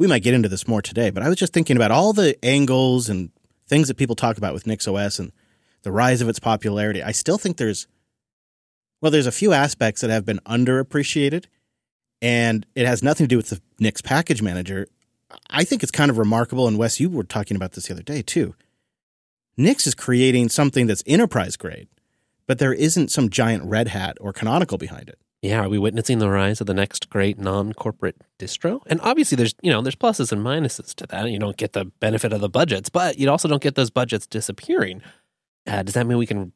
we might get into this more today, but I was just thinking about all the angles and things that people talk about with NixOS and the rise of its popularity. I still think there's, well, there's a few aspects that have been underappreciated, and it has nothing to do with the Nix package manager. I think it's kind of remarkable, and Wes, you were talking about this the other day too. Nix is creating something that's enterprise grade, but there isn't some giant red hat or canonical behind it. Yeah, are we witnessing the rise of the next great non-corporate distro? And obviously, there's you know there's pluses and minuses to that. You don't get the benefit of the budgets, but you also don't get those budgets disappearing. Uh, does that mean we can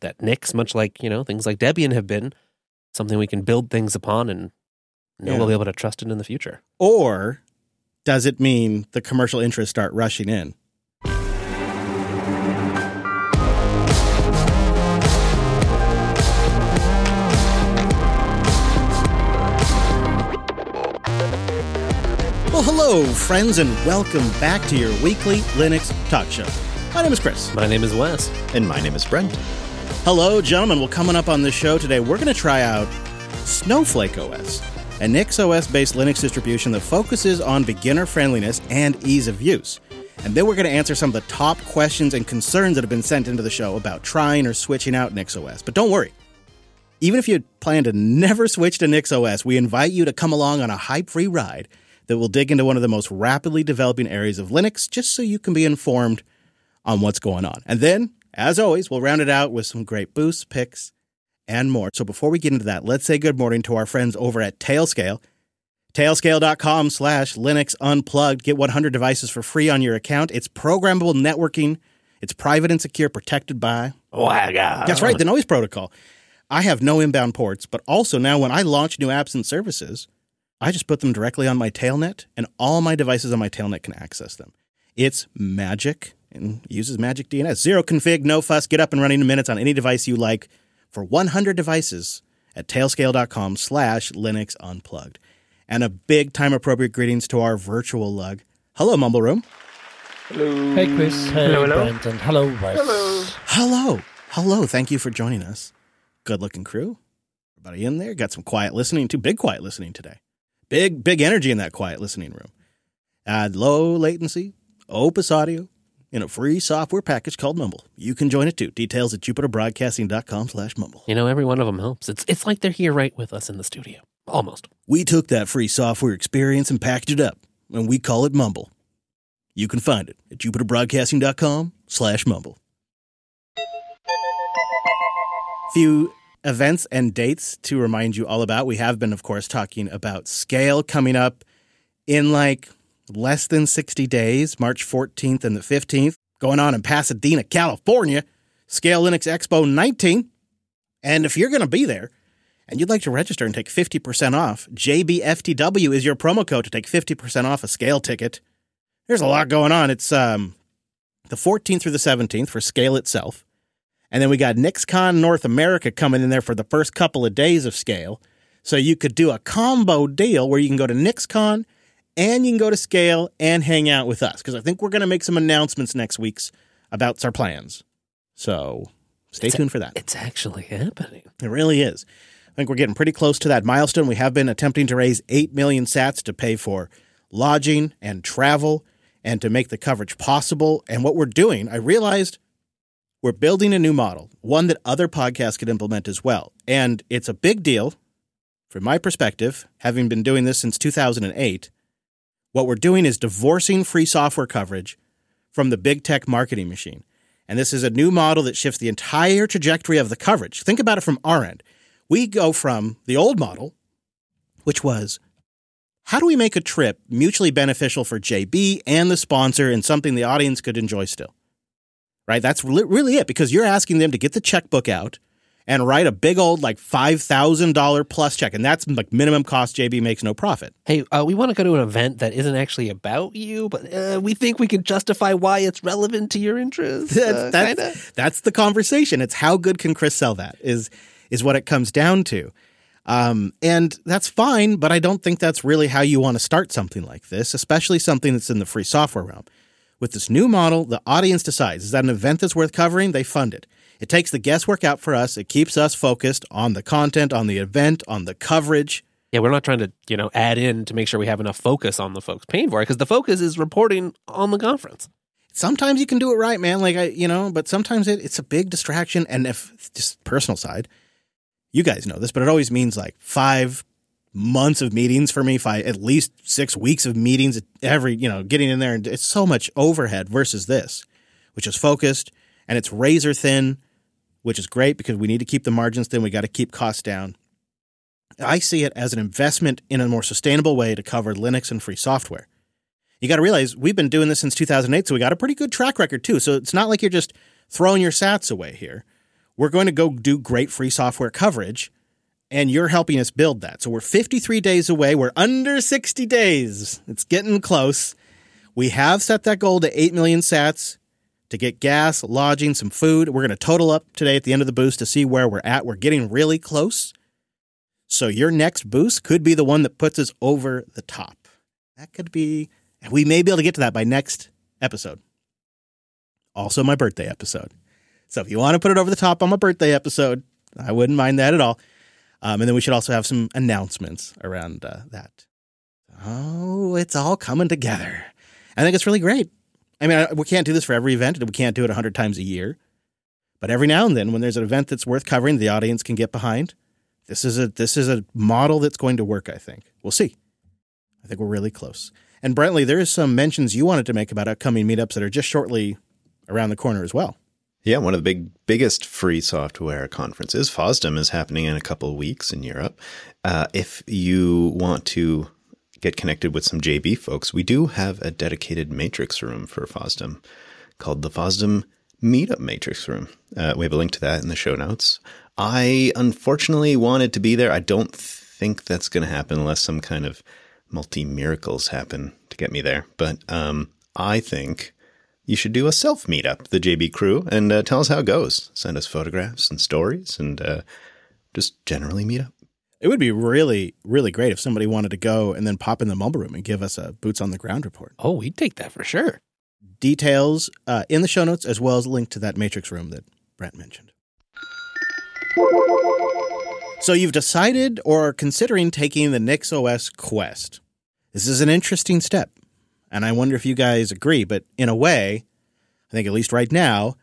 that Nix, much like you know things like Debian have been, something we can build things upon and know Yeah. we'll be able to trust it in the future? Or does it mean the commercial interests start rushing in? Well, hello, friends, and welcome back to your weekly Linux talk show. My name is Chris. My name is Wes. And my name is Brent. Hello, gentlemen. Well, coming up on this show today, we're going to try out Snowflake OS, a NixOS based Linux distribution that focuses on beginner friendliness and ease of use. And then we're going to answer some of the top questions and concerns that have been sent into the show about trying or switching out NixOS. But don't worry. Even if you plan to never switch to NixOS, we invite you to come along on a hype free ride that will dig into one of the most rapidly developing areas of Linux just so you can be informed on what's going on. And then, as always, we'll round it out with some great boosts, picks, and more. So before we get into that, let's say good morning to our friends over at Tailscale. Tailscale.com slash Linux Unplugged. Get 100 devices for free on your account. It's programmable networking. It's private and secure, protected by. Oh, my God. That's right, the noise protocol. I have no inbound ports, but also now when I launch new apps and services, I just put them directly on my tailnet, and all my devices on my tailnet can access them. It's magic and uses magic DNS. Zero config, no fuss. Get up and running in minutes on any device you like for 100 devices at tailscale.com slash Linux Unplugged. And a big time appropriate greetings to our virtual lug. Hello, Mumble Room. Hello. Hey Chris, hey Hello, hello. Brent, and hello Wes. Hello. Hello. Thank you for joining us. Good looking crew. Everybody in there. Got some quiet listening too. Big quiet listening today. Big, big energy in that quiet listening room. Add low latency, Opus audio, in a free software package called Mumble. You can join it too. Details at jupiterbroadcasting.com slash mumble. You know, every one of them helps. It's it's like they're here right with us in the studio, almost. We took that free software experience and packaged it up, and we call it Mumble. You can find it at jupiterbroadcasting.com slash mumble. Few events and dates to remind you all about. We have been, of course, talking about Scale coming up in like less than 60 days, March 14th and the 15th, going on in Pasadena, California, Scale Linux Expo 19. And if you're going to be there, and you'd like to register and take 50% off, JBFTW is your promo code to take 50% off a scale ticket. There's a lot going on. It's um, the 14th through the 17th for scale itself. And then we got NixCon North America coming in there for the first couple of days of scale. So you could do a combo deal where you can go to NixCon and you can go to scale and hang out with us. Because I think we're going to make some announcements next week's about our plans. So stay tuned for that. It's actually happening. It really is. I think we're getting pretty close to that milestone. We have been attempting to raise 8 million sats to pay for lodging and travel and to make the coverage possible. And what we're doing, I realized we're building a new model, one that other podcasts could implement as well. And it's a big deal from my perspective, having been doing this since 2008. What we're doing is divorcing free software coverage from the big tech marketing machine. And this is a new model that shifts the entire trajectory of the coverage. Think about it from our end. We go from the old model, which was how do we make a trip mutually beneficial for JB and the sponsor and something the audience could enjoy still? Right? That's re- really it because you're asking them to get the checkbook out and write a big old like $5,000 plus check. And that's like minimum cost JB makes no profit. Hey, uh, we want to go to an event that isn't actually about you, but uh, we think we can justify why it's relevant to your interests. That's, uh, that's, kinda. that's the conversation. It's how good can Chris sell that is is what it comes down to. Um, and that's fine, but I don't think that's really how you want to start something like this, especially something that's in the free software realm. With this new model, the audience decides is that an event that's worth covering? They fund it. It takes the guesswork out for us. It keeps us focused on the content, on the event, on the coverage. Yeah, we're not trying to, you know, add in to make sure we have enough focus on the folks paying for it because the focus is reporting on the conference. Sometimes you can do it right, man. Like I, you know, but sometimes it, it's a big distraction. And if just personal side, you guys know this, but it always means like five months of meetings for me, five at least six weeks of meetings every, you know, getting in there and it's so much overhead versus this, which is focused and it's razor thin, which is great because we need to keep the margins thin. We got to keep costs down. I see it as an investment in a more sustainable way to cover Linux and free software. You got to realize we've been doing this since 2008, so we got a pretty good track record too. So it's not like you're just throwing your sats away here. We're going to go do great free software coverage, and you're helping us build that. So we're 53 days away. We're under 60 days. It's getting close. We have set that goal to 8 million sats to get gas, lodging, some food. We're going to total up today at the end of the boost to see where we're at. We're getting really close. So your next boost could be the one that puts us over the top. That could be, we may be able to get to that by next episode. Also, my birthday episode. So if you want to put it over the top on my birthday episode, I wouldn't mind that at all. Um, and then we should also have some announcements around uh, that. Oh, it's all coming together. I think it's really great. I mean, we can't do this for every event, we can't do it 100 times a year. But every now and then, when there's an event that's worth covering, the audience can get behind this is a this is a model that's going to work. I think we'll see. I think we're really close. And Brentley, there is some mentions you wanted to make about upcoming meetups that are just shortly around the corner as well. Yeah, one of the big biggest free software conferences, FOSDEM, is happening in a couple of weeks in Europe. Uh, if you want to get connected with some JB folks, we do have a dedicated matrix room for FOSDEM called the FOSDEM Meetup Matrix Room. Uh, we have a link to that in the show notes. I unfortunately wanted to be there. I don't think that's going to happen unless some kind of multi miracles happen to get me there. But um, I think you should do a self meetup, the JB crew, and uh, tell us how it goes. Send us photographs and stories and uh, just generally meet up. It would be really, really great if somebody wanted to go and then pop in the mumble room and give us a boots on the ground report. Oh, we'd take that for sure. Details uh, in the show notes, as well as a link to that matrix room that Brent mentioned. So you've decided or are considering taking the NixOS Quest. This is an interesting step, and I wonder if you guys agree, but in a way, I think at least right now,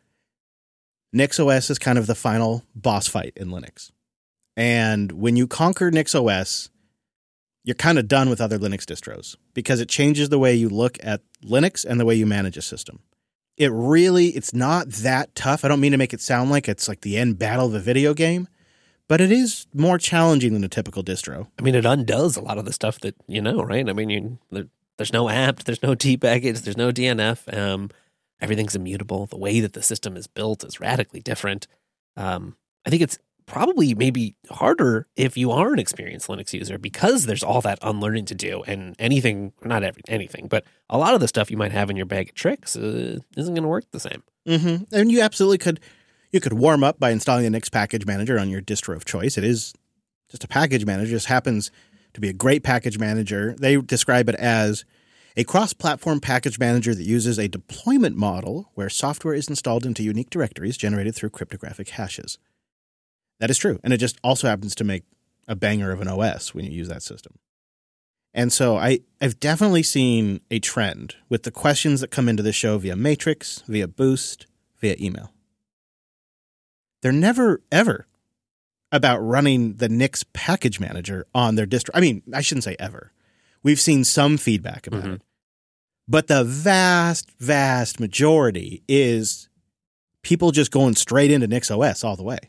NixOS is kind of the final boss fight in Linux. And when you conquer NixOS, you're kind of done with other Linux distros because it changes the way you look at Linux and the way you manage a system it really it's not that tough. I don't mean to make it sound like it's like the end battle of a video game, but it is more challenging than a typical distro. I mean, it undoes a lot of the stuff that you know, right? I mean, you, there's no apt, there's no dpkg, there's no DNF. Um, everything's immutable. The way that the system is built is radically different. Um, I think it's probably maybe harder if you are an experienced Linux user because there's all that unlearning to do and anything, not every, anything, but a lot of the stuff you might have in your bag of tricks uh, isn't going to work the same. Mm-hmm. And you absolutely could, you could warm up by installing the Nix package manager on your distro of choice. It is just a package manager. It just happens to be a great package manager. They describe it as a cross-platform package manager that uses a deployment model where software is installed into unique directories generated through cryptographic hashes. That is true. And it just also happens to make a banger of an OS when you use that system. And so I, I've definitely seen a trend with the questions that come into the show via Matrix, via Boost, via email. They're never, ever about running the Nix package manager on their distro. I mean, I shouldn't say ever. We've seen some feedback about mm-hmm. it. But the vast, vast majority is people just going straight into Nix OS all the way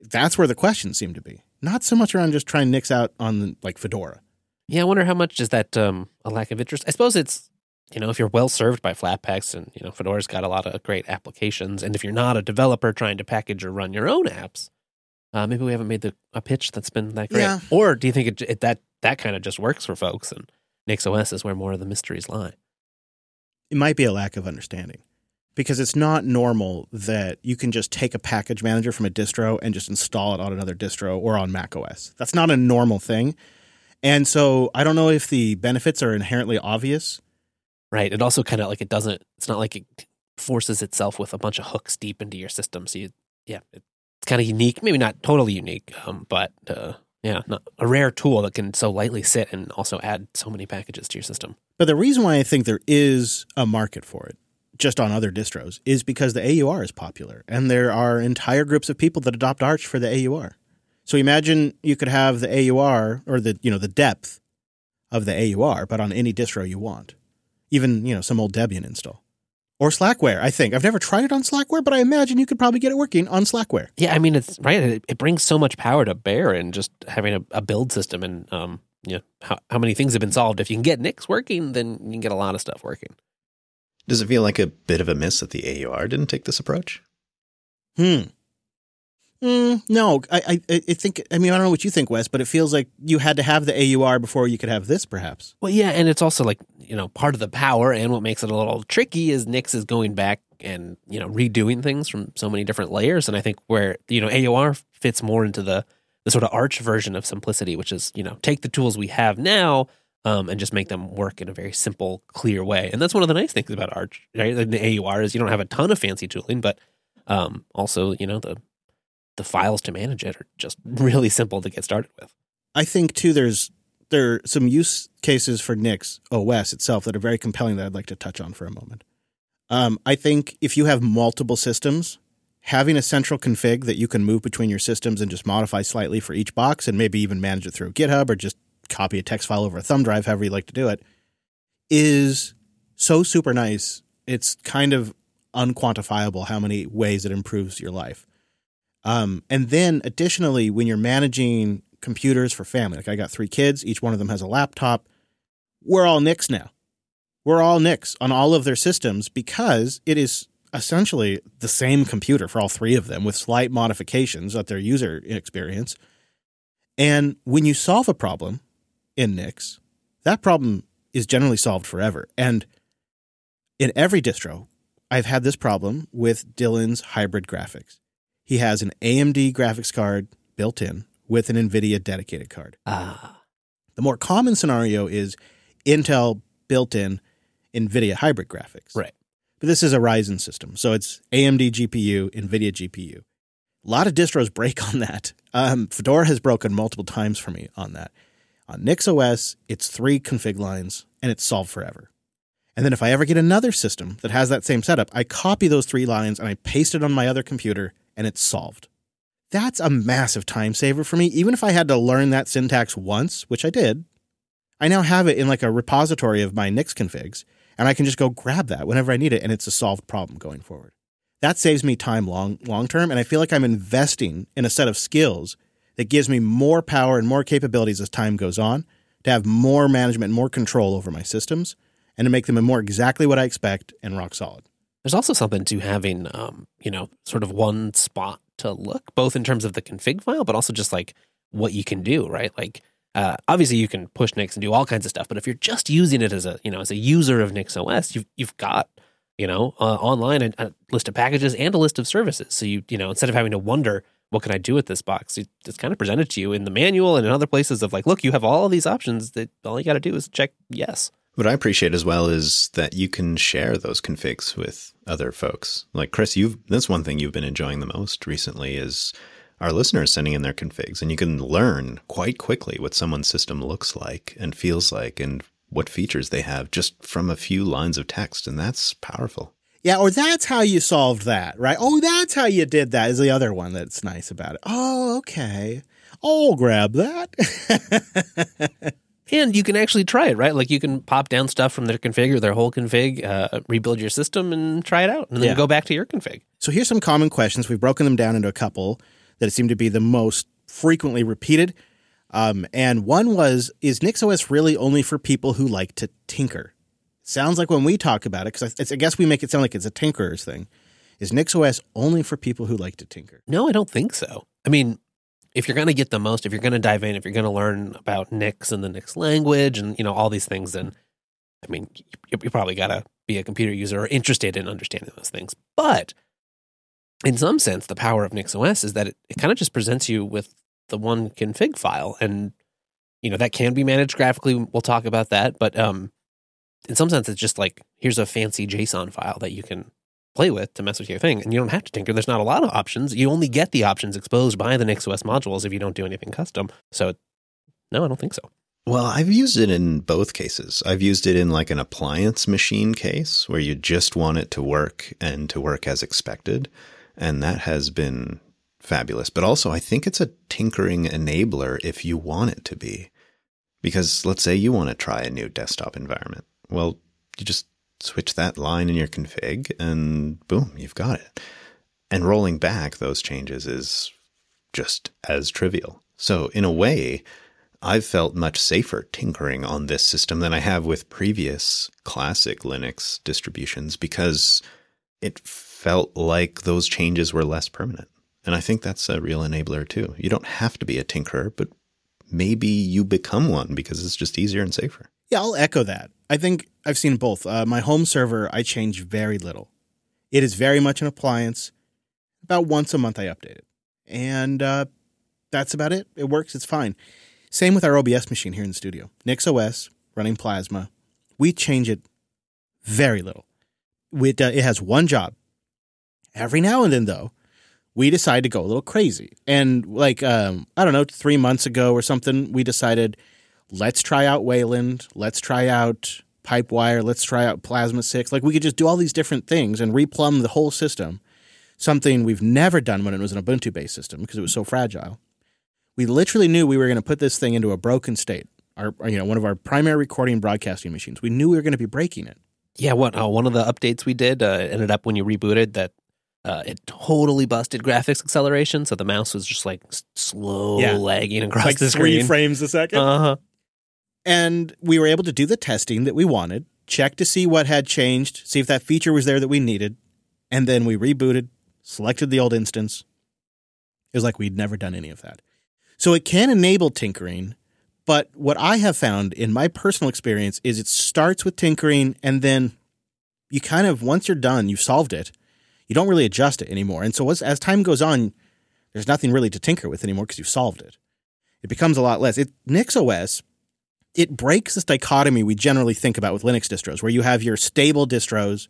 that's where the questions seem to be. Not so much around just trying Nix out on like Fedora. Yeah, I wonder how much is that um, a lack of interest. I suppose it's you know if you're well served by Flatpaks and you know Fedora's got a lot of great applications, and if you're not a developer trying to package or run your own apps, uh, maybe we haven't made the a pitch that's been that great. Yeah. Or do you think it, it, that that kind of just works for folks and Nix OS is where more of the mysteries lie? It might be a lack of understanding because it's not normal that you can just take a package manager from a distro and just install it on another distro or on Mac OS. That's not a normal thing. And so I don't know if the benefits are inherently obvious. Right. It also kind of like it doesn't, it's not like it forces itself with a bunch of hooks deep into your system. So you, yeah, it's kind of unique. Maybe not totally unique, um, but uh, Yeah, not, a rare tool that can so lightly sit and also add so many packages to your system. But the reason why I think there is a market for it, just on other distros, is because the AUR is popular and there are entire groups of people that adopt Arch for the AUR. So imagine you could have the AUR or the you know the depth of the AUR, but on any distro you want, even you know some old Debian install or Slackware. I think I've never tried it on Slackware, but I imagine you could probably get it working on Slackware. Yeah, I mean it's right. It, it brings so much power to bear in just having a, a build system, and um, yeah, how how many things have been solved? If you can get Nix working, then you can get a lot of stuff working. Does it feel like a bit of a miss that the AUR didn't take this approach? Hmm. Mm, no, I, I, I think. I mean, I don't know what you think, Wes, but it feels like you had to have the AUR before you could have this, perhaps. Well, yeah, and it's also like you know part of the power, and what makes it a little tricky is Nix is going back and you know redoing things from so many different layers, and I think where you know AUR fits more into the the sort of arch version of simplicity, which is you know take the tools we have now. Um, and just make them work in a very simple, clear way, and that's one of the nice things about Arch. Right, the AUR is you don't have a ton of fancy tooling, but um, also you know the the files to manage it are just really simple to get started with. I think too. There's there are some use cases for Nix OS itself that are very compelling that I'd like to touch on for a moment. Um, I think if you have multiple systems, having a central config that you can move between your systems and just modify slightly for each box, and maybe even manage it through GitHub or just copy a text file over a thumb drive, however you like to do it, is so super nice. It's kind of unquantifiable how many ways it improves your life. Um, and then additionally, when you're managing computers for family, like I got three kids, each one of them has a laptop, we're all Nix now. We're all Nix on all of their systems because it is essentially the same computer for all three of them with slight modifications at their user experience. And when you solve a problem in Nix, that problem is generally solved forever. And in every distro, I've had this problem with Dylan's hybrid graphics. He has an AMD graphics card built in with an NVIDIA dedicated card. Ah, The more common scenario is Intel built in NVIDIA hybrid graphics. right. But this is a Ryzen system. So it's AMD GPU, NVIDIA GPU. A lot of distros break on that. Um, Fedora has broken multiple times for me on that. On NixOS, it's three config lines and it's solved forever. And then if I ever get another system that has that same setup, I copy those three lines and I paste it on my other computer and it's solved. That's a massive time saver for me. Even if I had to learn that syntax once, which I did, I now have it in like a repository of my Nix configs, and I can just go grab that whenever I need it, and it's a solved problem going forward. That saves me time long long term, and I feel like I'm investing in a set of skills that gives me more power and more capabilities as time goes on to have more management, more control over my systems, and to make them more exactly what I expect and rock solid. There's also something to having, um, you know, sort of one spot to look, both in terms of the config file, but also just like what you can do, right? Like, uh, obviously, you can push Nix and do all kinds of stuff, but if you're just using it as a, you know, as a user of Nix OS, you've you've got, you know, uh, online a, a list of packages and a list of services. So you, you know, instead of having to wonder what can I do with this box, it's kind of presented to you in the manual and in other places of like, look, you have all these options. That all you got to do is check yes. What I appreciate as well is that you can share those configs with other folks. Like Chris, you've that's one thing you've been enjoying the most recently is our listeners sending in their configs, and you can learn quite quickly what someone's system looks like and feels like, and what features they have just from a few lines of text, and that's powerful. Yeah, or that's how you solved that, right? Oh, that's how you did that is the other one that's nice about it. Oh, okay. I'll grab that. And you can actually try it, right? Like you can pop down stuff from their config or their whole config, uh, rebuild your system, and try it out, and then Yeah. go back to your config. so here's some common questions. We've broken them down into a couple that seem to be the most frequently repeated. Um, and one was Is NixOS really only for people who like to tinker? Sounds like when we talk about it, because I, I guess we make it sound like it's a tinkerer's thing. Is NixOS only for people who like to tinker? No, I don't think so. I mean, if you're going to get the most, if you're going to dive in, if you're going to learn about Nix and the Nix language and you know all these things, then I mean, you, you probably got to be a computer user or interested in understanding those things. But in some sense, the power of Nix OS is that it, it kind of just presents you with the one config file, and you know that can be managed graphically. We'll talk about that, but um, in some sense, it's just like here's a fancy JSON file that you can play with to mess with your thing. And you don't have to tinker. There's not a lot of options. You only get the options exposed by the NixOS modules if you don't do anything custom. So, no, I don't think so. Well, I've used it in both cases. I've used it in like an appliance machine case where you just want it to work and to work as expected. And that has been fabulous. But also, I think it's a tinkering enabler if you want it to be. Because let's say you want to try a new desktop environment. Well, you just switch that line in your config and boom, you've got it. And rolling back those changes is just as trivial. So, in a way, I've felt much safer tinkering on this system than I have with previous classic Linux distributions because it felt like those changes were less permanent. And I think that's a real enabler too. You don't have to be a tinkerer, but maybe you become one because it's just easier and safer. Yeah, I'll echo that. I think I've seen both. Uh, my home server, I change very little. It is very much an appliance. About once a month, I update it. And uh, that's about it. It works, it's fine. Same with our OBS machine here in the studio. NixOS running Plasma. We change it very little. It, uh, it has one job. Every now and then, though, we decide to go a little crazy. And like, um, I don't know, three months ago or something, we decided – let's try out Wayland, let's try out Pipewire, let's try out Plasma 6. Like we could just do all these different things and replumb the whole system. Something we've never done when it was an Ubuntu based system because it was so fragile. We literally knew we were going to put this thing into a broken state. Our, you know, one of our primary recording broadcasting machines. We knew we were going to be breaking it. Yeah, what uh, one of the updates we did uh, ended up when you rebooted that uh, it totally busted graphics acceleration, so the mouse was just like slow Yeah. lagging across like the three frames a second. Uh huh. And we were able to do the testing that we wanted, check to see what had changed, see if that feature was there that we needed, and then we rebooted, selected the old instance. It was like we'd never done any of that. So it can enable tinkering, but what I have found in my personal experience is it starts with tinkering and then you kind of once you're done, you've solved it, you don't really adjust it anymore. And so as, as time goes on, there's nothing really to tinker with anymore because you've solved it. It becomes a lot less. It NixOS it breaks this dichotomy we generally think about with Linux distros, where you have your stable distros,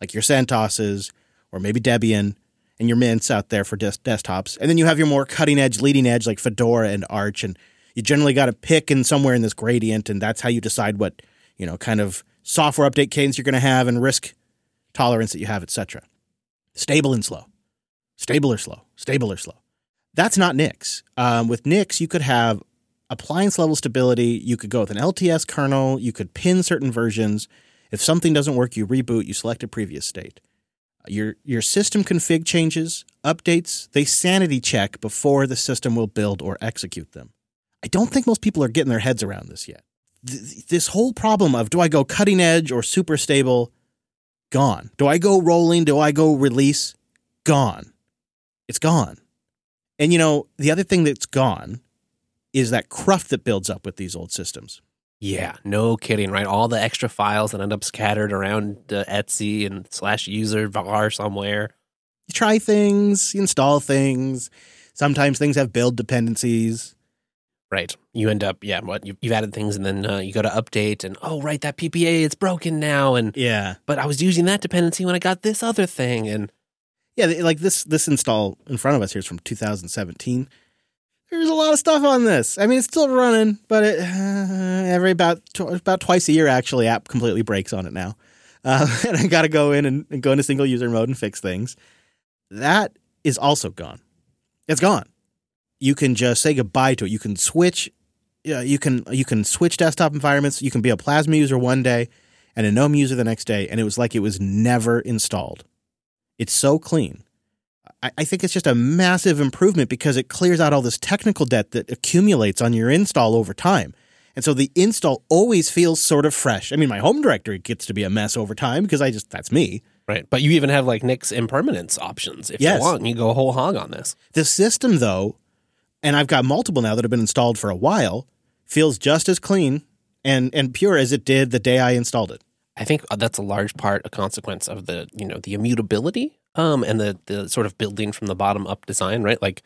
like your CentOSes or maybe Debian and your Mints out there for des- desktops, and then you have your more cutting edge, leading edge like Fedora and Arch, and you generally got to pick in somewhere in this gradient, and that's how you decide what you know kind of software update cadence you're going to have and risk tolerance that you have, etc. Stable and slow, stable or slow, stable or slow. That's not Nix. Um, with Nix, you could have appliance level stability. You could go with an LTS kernel. You could pin certain versions. If something doesn't work, you reboot. You select a previous state. Your your system config changes, updates, they sanity check before the system will build or execute them. I don't think most people are getting their heads around this yet. Th- this whole problem of do I go cutting edge or super stable? Gone. Do I go rolling? Do I go release? Gone. It's gone. And you know, the other thing that's gone is that cruft that builds up with these old systems. Yeah, no kidding, right? All the extra files that end up scattered around uh, etc and slash user var somewhere. You try things, you install things. Sometimes things have build dependencies. Right. You end up, yeah, what? You've, added things and then uh, you go to update and, oh, right, that PPA, it's broken now. And, Yeah. but I was using that dependency when I got this other thing. And, Yeah, like this this install in front of us here is from 2017. There's a lot of stuff on this. I mean, it's still running, but it, uh, every about tw- about twice a year, actually, apt completely breaks on it now, uh, and I got to go in and, and go into single user mode and fix things. That is also gone. It's gone. You can just say goodbye to it. You can switch. Yeah, you can you can switch desktop environments. You can be a Plasma user one day and a GNOME user the next day, and it was like it was never installed. It's so clean. I, I think it's just a massive improvement because it clears out all this technical debt that accumulates on your install over time. And so the install always feels sort of fresh. I mean, my home directory gets to be a mess over time because I just, that's me. right. But you even have like Nix impermanence options if Yes. you want. You go whole hog on this. The system, though, and I've got multiple now that have been installed for a while, feels just as clean and, and pure as it did the day I installed it. I think that's a large part, a consequence of the, you know, the immutability um, and the, the sort of building from the bottom up design, right? Like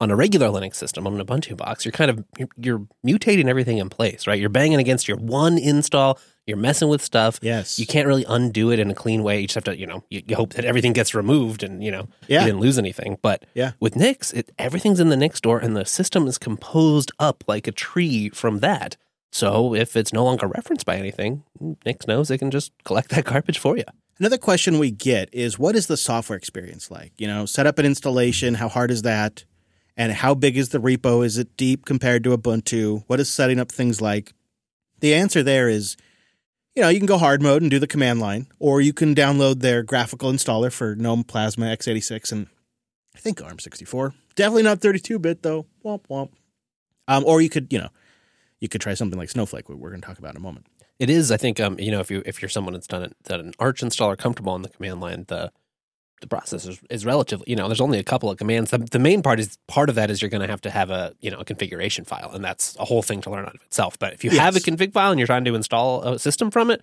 on a regular Linux system, on an Ubuntu box, you're kind of, you're, you're mutating everything in place, right? You're banging against your one install. You're messing with stuff. Yes. You can't really undo it in a clean way. You just have to, you know, you, you hope that everything gets removed and, you know, Yeah. you didn't lose anything. But Yeah. with Nix, it, everything's in the Nix store and the system is composed up like a tree from that. So if it's no longer referenced by anything, Nix knows it can just collect that garbage for you. Another question we get is what is the software experience like? You know, set up an installation, how hard is that? And how big is the repo? Is it deep compared to Ubuntu? What is setting up things like? The answer there is, you know, you can go hard mode and do the command line, or you can download their graphical installer for GNOME Plasma x86 and I think ARM64. Definitely not 32 bit though. Womp womp. Um, or you could, you know, you could try something like Snowflake, we're going to talk about in a moment. It is, I think, um, you know, if you if you're someone that's done it, done an Arch installer comfortable on the command line, the the process is, is relatively, you know, there's only a couple of commands. The, the main part is part of that is you're going to have to have a you know a configuration file, and that's a whole thing to learn out of itself. But if you have a config file and you're trying to install a system from it,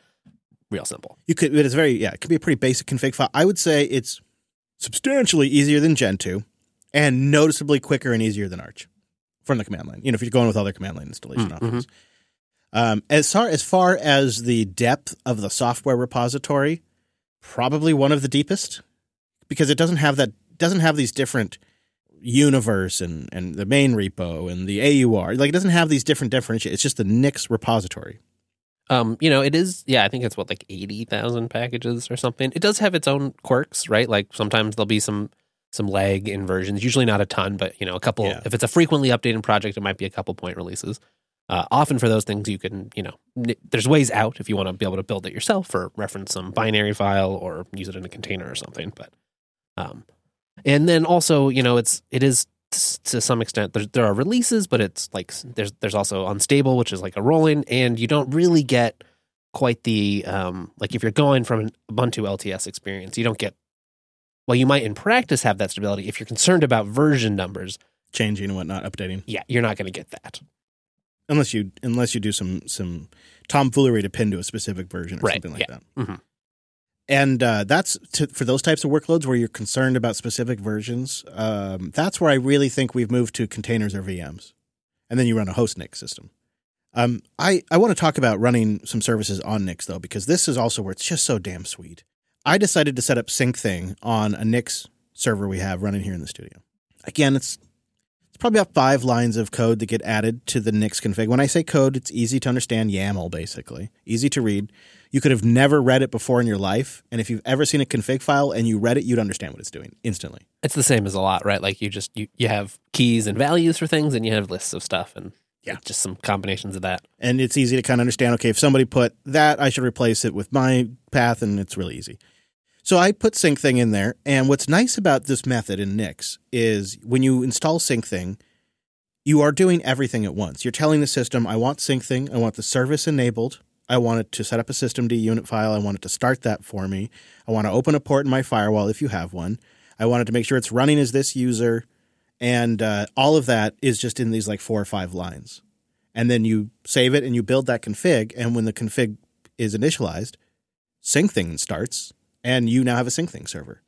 real simple. You could, it is very, yeah, it could be a pretty basic config file. I would say it's substantially easier than Gentoo and noticeably quicker and easier than Arch from the command line. You know, if you're going with other command line installation Mm, options. Um, as far as far as the depth of the software repository, probably one of the deepest because it doesn't have that doesn't have these different universe and and the main repo and the AUR. Like it doesn't have these different differentiate. It's just the Nix repository. Um, you know, it is, yeah, I think it's what, like 80,000 packages or something. It does have its own quirks, right? Like sometimes there'll be some some lag in versions, usually not a ton, but you know, a couple Yeah. if it's a frequently updated project, it might be a couple point releases. Uh, often for those things you can, you know, n- there's ways out if you want to be able to build it yourself or reference some binary file or use it in a container or something, but um and then also, you know, it's it is to some extent there, there are releases but it's like there's there's also unstable which is like a rolling and you don't really get quite the um like if you're going from an ubuntu lts experience you don't get well you might in practice have that stability if you're concerned about version numbers Changing and whatnot, updating. yeah you're not going to get that unless you unless you do some some tomfoolery to pin to a specific version or Right, something like yeah. that. Mhm. And uh, that's to, for those types of workloads where you're concerned about specific versions. Um, that's where I really think we've moved to containers or VMs, and then you run a host Nix system. Um, I I want to talk about running some services on Nix though, because this is also where it's just so damn sweet. I decided to set up Syncthing on a Nix server we have running here in the studio. Again, it's it's probably about five lines of code that get added to the Nix config. When I say code, it's easy to understand YAML, basically, easy to read. You could have never read it before in your life, and if you've ever seen a config file and you read it, you'd understand what it's doing instantly. it's the same as a lot right like you just you, you have keys and values for things and you have lists of stuff and Yeah. just some combinations of that And it's easy to kind of understand. Okay, if somebody put that, I should replace it with my path, and it's really easy. So I put Syncthing in there, and what's nice about this method in Nix is when you install Syncthing, you are doing everything at once. You're telling the system, I want Syncthing, I want the service enabled, I want it to set up a systemd unit file, I want it to start that for me, I want to open a port in my firewall if you have one, I want it to make sure it's running as this user, and uh, all of that is just in these like four or five lines. And then you save it and you build that config, and when the config is initialized, Syncthing starts, and you now have a Syncthing server.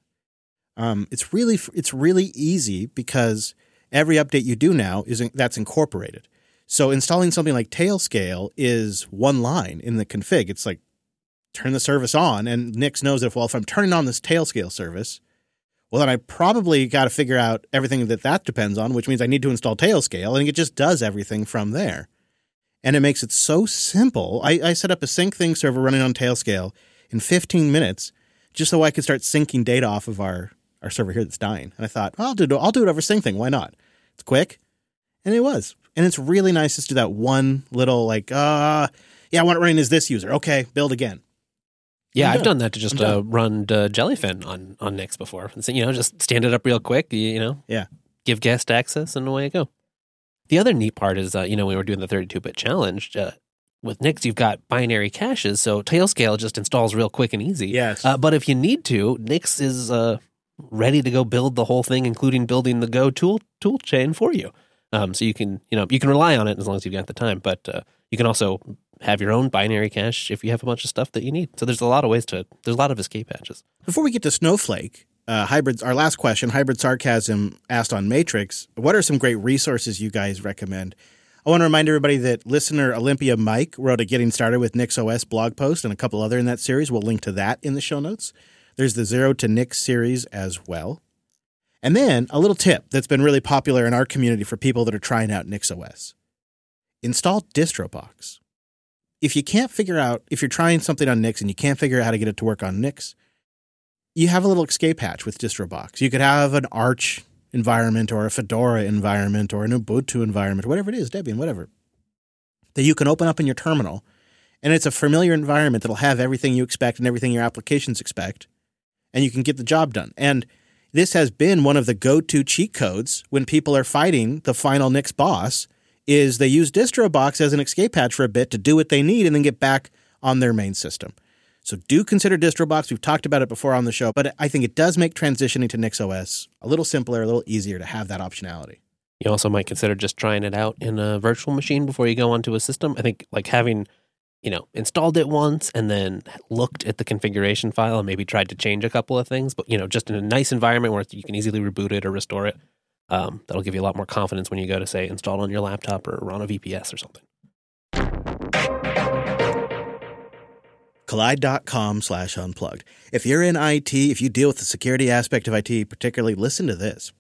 Um, it's really it's really easy because every update you do now is that's incorporated. So installing something like Tailscale is one line in the config. It's like turn the service on, and Nix knows if well if I'm turning on this Tailscale service, well then I probably got to figure out everything that that depends on, which means I need to install Tailscale, and it just does everything from there. And it makes it so simple. I, I set up a Syncthing server running on Tailscale in 15 minutes just so I could start syncing data off of our, our server here that's dying. And I thought, well, I'll do it, I'll do it over Syncthing. Why not? It's quick. And it was. And it's really nice just to do that one little like, uh, yeah, I want it running as this user. Okay, build again. Yeah, I've done. that to just uh, run uh, Jellyfin on on Nix before. And so, you know, just stand it up real quick. You, you know, Yeah. give guest access, and away you go. The other neat part is, uh, you know, when we were doing the 32-bit challenge uh, with Nix, you've got binary caches, so Tailscale just installs real quick and easy. Yes. Uh, but if you need to, Nix is uh, ready to go build the whole thing, including building the Go tool tool chain for you. Um, so you can, you know, you can rely on it as long as you've got the time. But uh, you can also have your own binary cache if you have a bunch of stuff that you need. So there's a lot of ways to. There's a lot of escape hatches. Before we get to Snowflake, uh, hybrids. Our last question, hybrid sarcasm, asked on Matrix. What are some great resources you guys recommend? I want to remind everybody that listener Olympia Mike wrote a Getting Started with Nix OS blog post and a couple other in that series. We'll link to that in the show notes. There's the Zero to Nix series as well. And then a little tip that's been really popular in our community for people that are trying out Nix OS. Install DistroBox. If you can't figure out, if you're trying something on Nix and you can't figure out how to get it to work on Nix, you have a little escape hatch with DistroBox. You could have an Arch environment or a Fedora environment or an Ubuntu environment, whatever it is, Debian, whatever, that you can open up in your terminal. And it's a familiar environment that'll have everything you expect and everything your applications expect. And you can get the job done. And this has been one of the go-to cheat codes when people are fighting the final Nix boss is they use DistroBox as an escape hatch for a bit to do what they need and then get back on their main system. So do consider DistroBox. We've talked about it before on the show, but I think it does make transitioning to NixOS a little simpler, a little easier to have that optionality. You also might consider just trying it out in a virtual machine before you go onto a system. I think like having, you know, installed it once and then looked at the configuration file and maybe tried to change a couple of things, but you know, just in a nice environment where you can easily reboot it or restore it. Um, that'll give you a lot more confidence when you go to say install on your laptop or run a VPS or something. Kolide.com slash unplugged. If you're in IT, if you deal with the security aspect of IT, particularly, listen to this.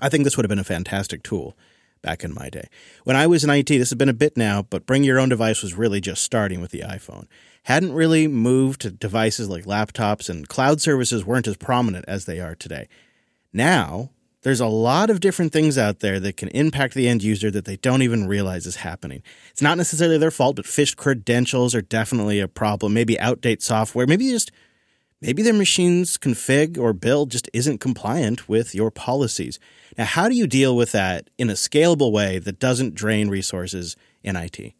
I think this would have been a fantastic tool back in my day. When I was in IT, this has been a bit now, but bring your own device was really just starting with the iPhone. Hadn't really moved to devices like laptops, and cloud services weren't as prominent as they are today. Now, there's a lot of different things out there that can impact the end user that they don't even realize is happening. It's not necessarily their fault, but phished credentials are definitely a problem. Maybe outdate software, maybe just maybe their machine's config or build just isn't compliant with your policies. Now, how do you deal with that in a scalable way that doesn't drain resources in IT?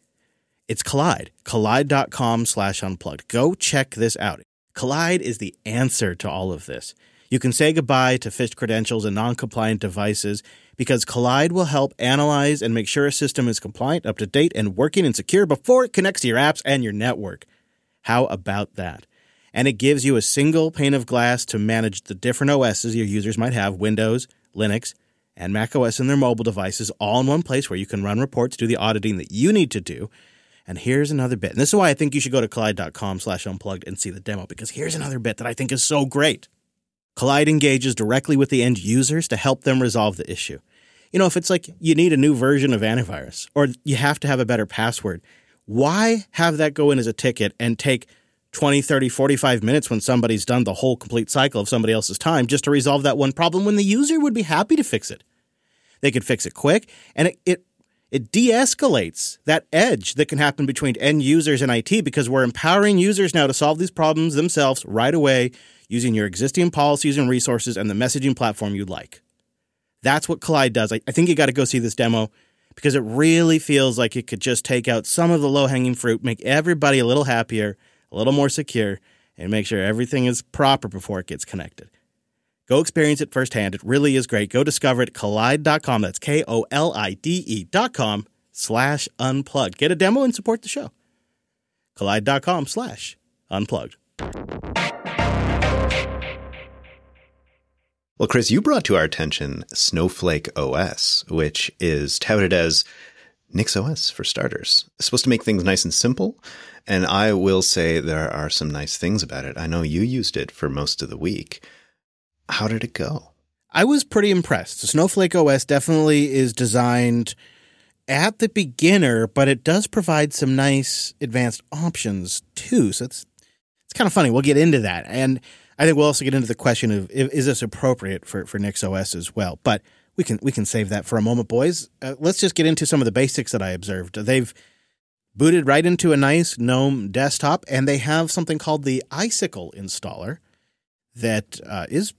It's Kolide, kolide.com slash unplugged. Go check this out. Kolide is the answer to all of this. You can say goodbye to phished credentials and non compliant devices because Kolide will help analyze and make sure a system is compliant, up to date, and working and secure before it connects to your apps and your network. How about that? And it gives you a single pane of glass to manage the different OSs your users might have Windows, Linux, and Mac OS in their mobile devices all in one place where you can run reports, do the auditing that you need to do. And here's another bit. And this is why I think you should go to kolide.com slash unplugged and see the demo because here's another bit that I think is so great. Kolide engages directly with the end users to help them resolve the issue. You know, if it's like you need a new version of antivirus or you have to have a better password, why have that go in as a ticket and take 20, 30, 45 minutes when somebody's done the whole complete cycle of somebody else's time just to resolve that one problem when the user would be happy to fix it? They could fix it quick and it, it it de-escalates that edge that can happen between end users and IT because we're empowering users now to solve these problems themselves right away using your existing policies and resources and the messaging platform you'd like. That's what Kolide does. I, think you got to go see this demo because it really feels like it could just take out some of the low hanging fruit, make everybody a little happier, a little more secure, and make sure everything is proper before it gets connected. Go experience it firsthand. It really is great. Go discover it at kolide.com. That's K O L I D E.com slash unplugged. Get a demo and support the show. Kolide.com slash unplugged. Well, Chris, you brought to our attention Snowflake OS, which is touted as Nix OS for starters. It's supposed to make things nice and simple. And I will say there are some nice things about it. I know you used it for most of the week. How did it go? I was pretty impressed. Snowflake OS definitely is designed at the beginner, but it does provide some nice advanced options too. So it's it's kind of funny. We'll get into that. And I think we'll also get into the question of is this appropriate for for Nix OS as well. But we can we can save that for a moment, boys. Uh, let's just get into some of the basics that I observed. They've booted right into a nice GNOME desktop, and they have something called the Icicle installer that uh, is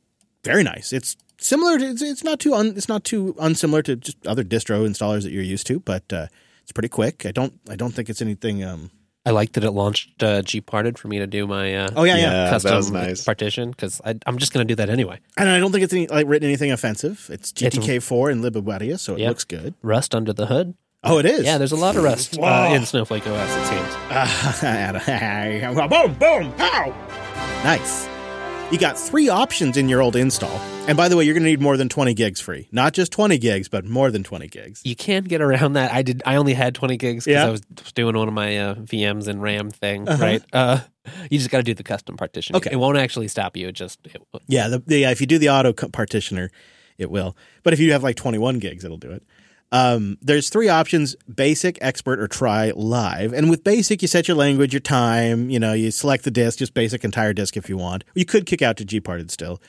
very nice. It's similar to it's, it's not too un, it's not too unsimilar to just other distro installers that you're used to, but uh, it's pretty quick. I don't I don't think it's anything um, I like that it launched uh, gparted for me to do my uh, Oh yeah, yeah. Yeah. that custom was nice. partition because I'm just going to do that anyway. And I don't think it's any, like written anything offensive. It's It's- GTK4 and libadwaita, so it Yep. looks good. Rust under the hood. Oh, it is. Yeah, there's a lot of Rust uh, in Snowflake OS. It seems. Uh, boom, boom, pow. Nice. You got three options in your old install. And by the way, you're going to need more than 20 gigs free. Not just 20 gigs, but more than 20 gigs. You can't get around that. I did. I only had 20 gigs because Yeah. I was doing one of my uh, VMs and RAM thing. Uh-huh. Right. Uh, you just got to do the custom partition. Okay. It won't actually stop you. It just. It, Yeah, the, the, if you do the auto partitioner, it will. But if you have like 21 gigs, it'll do it. Um, there's three options basic, expert, or try live. And with basic, you set your language, your time, you know, you select the disk, just basic entire disk if you want. You could kick out to Gparted still.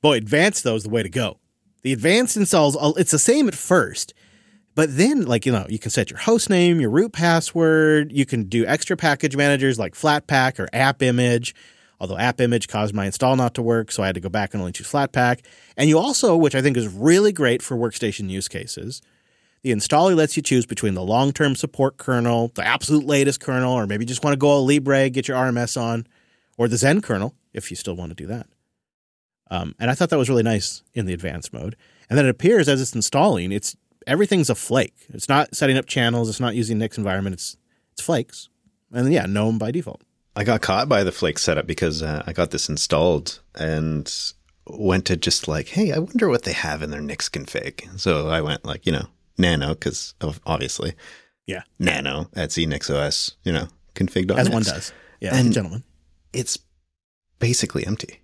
Boy, advanced though is the way to go. The advanced installs, all- it's the same at first, but then, like, you know, you can set your host name, your root password. You can do extra package managers like Flatpak or App Image. Although App Image caused my install not to work, so I had to go back and only choose Flatpak. And you also, which I think is really great for workstation use cases, the installer lets you choose between the long term support kernel, the absolute latest kernel, or maybe just want to go all Libre, get your RMS on, or the Zen kernel if you still want to do that. Um, and I thought that was really nice in the advanced mode. And then it appears as it's installing, it's everything's a flake. It's not setting up channels. It's not using Nix environment. It's it's flakes. And yeah, GNOME by default. I got caught by the Flake setup because uh, I got this installed and went to just like, hey, I wonder what they have in their Nix config. So I went like, you know, Nano because obviously, Yeah. Nano at ZNixOS, you know, config. As one does. Yeah, And- gentlemen. It's basically empty.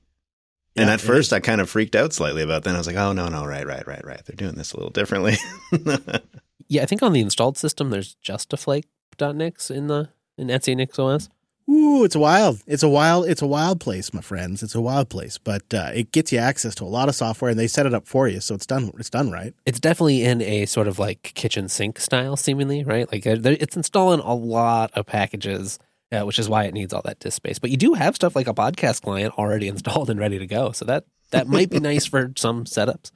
and at it first, I kind of freaked out slightly about that. I was like, oh, no, no, right, right, right, right. They're doing this a little differently. yeah, I think on the installed system, there's just a flake.nix in the in etc Nix OS. Ooh, it's a wild. It's a wild. It's a wild place, my friends. It's a wild place, but uh, it gets you access to a lot of software, and they set it up for you, so it's done. It's done right. It's definitely in a sort of like kitchen sink style, seemingly, right? Like uh, it's installing a lot of packages, uh, which is why it needs all that disk space. But you do have stuff like a podcast client already installed and ready to go, so that that might be nice for some setups.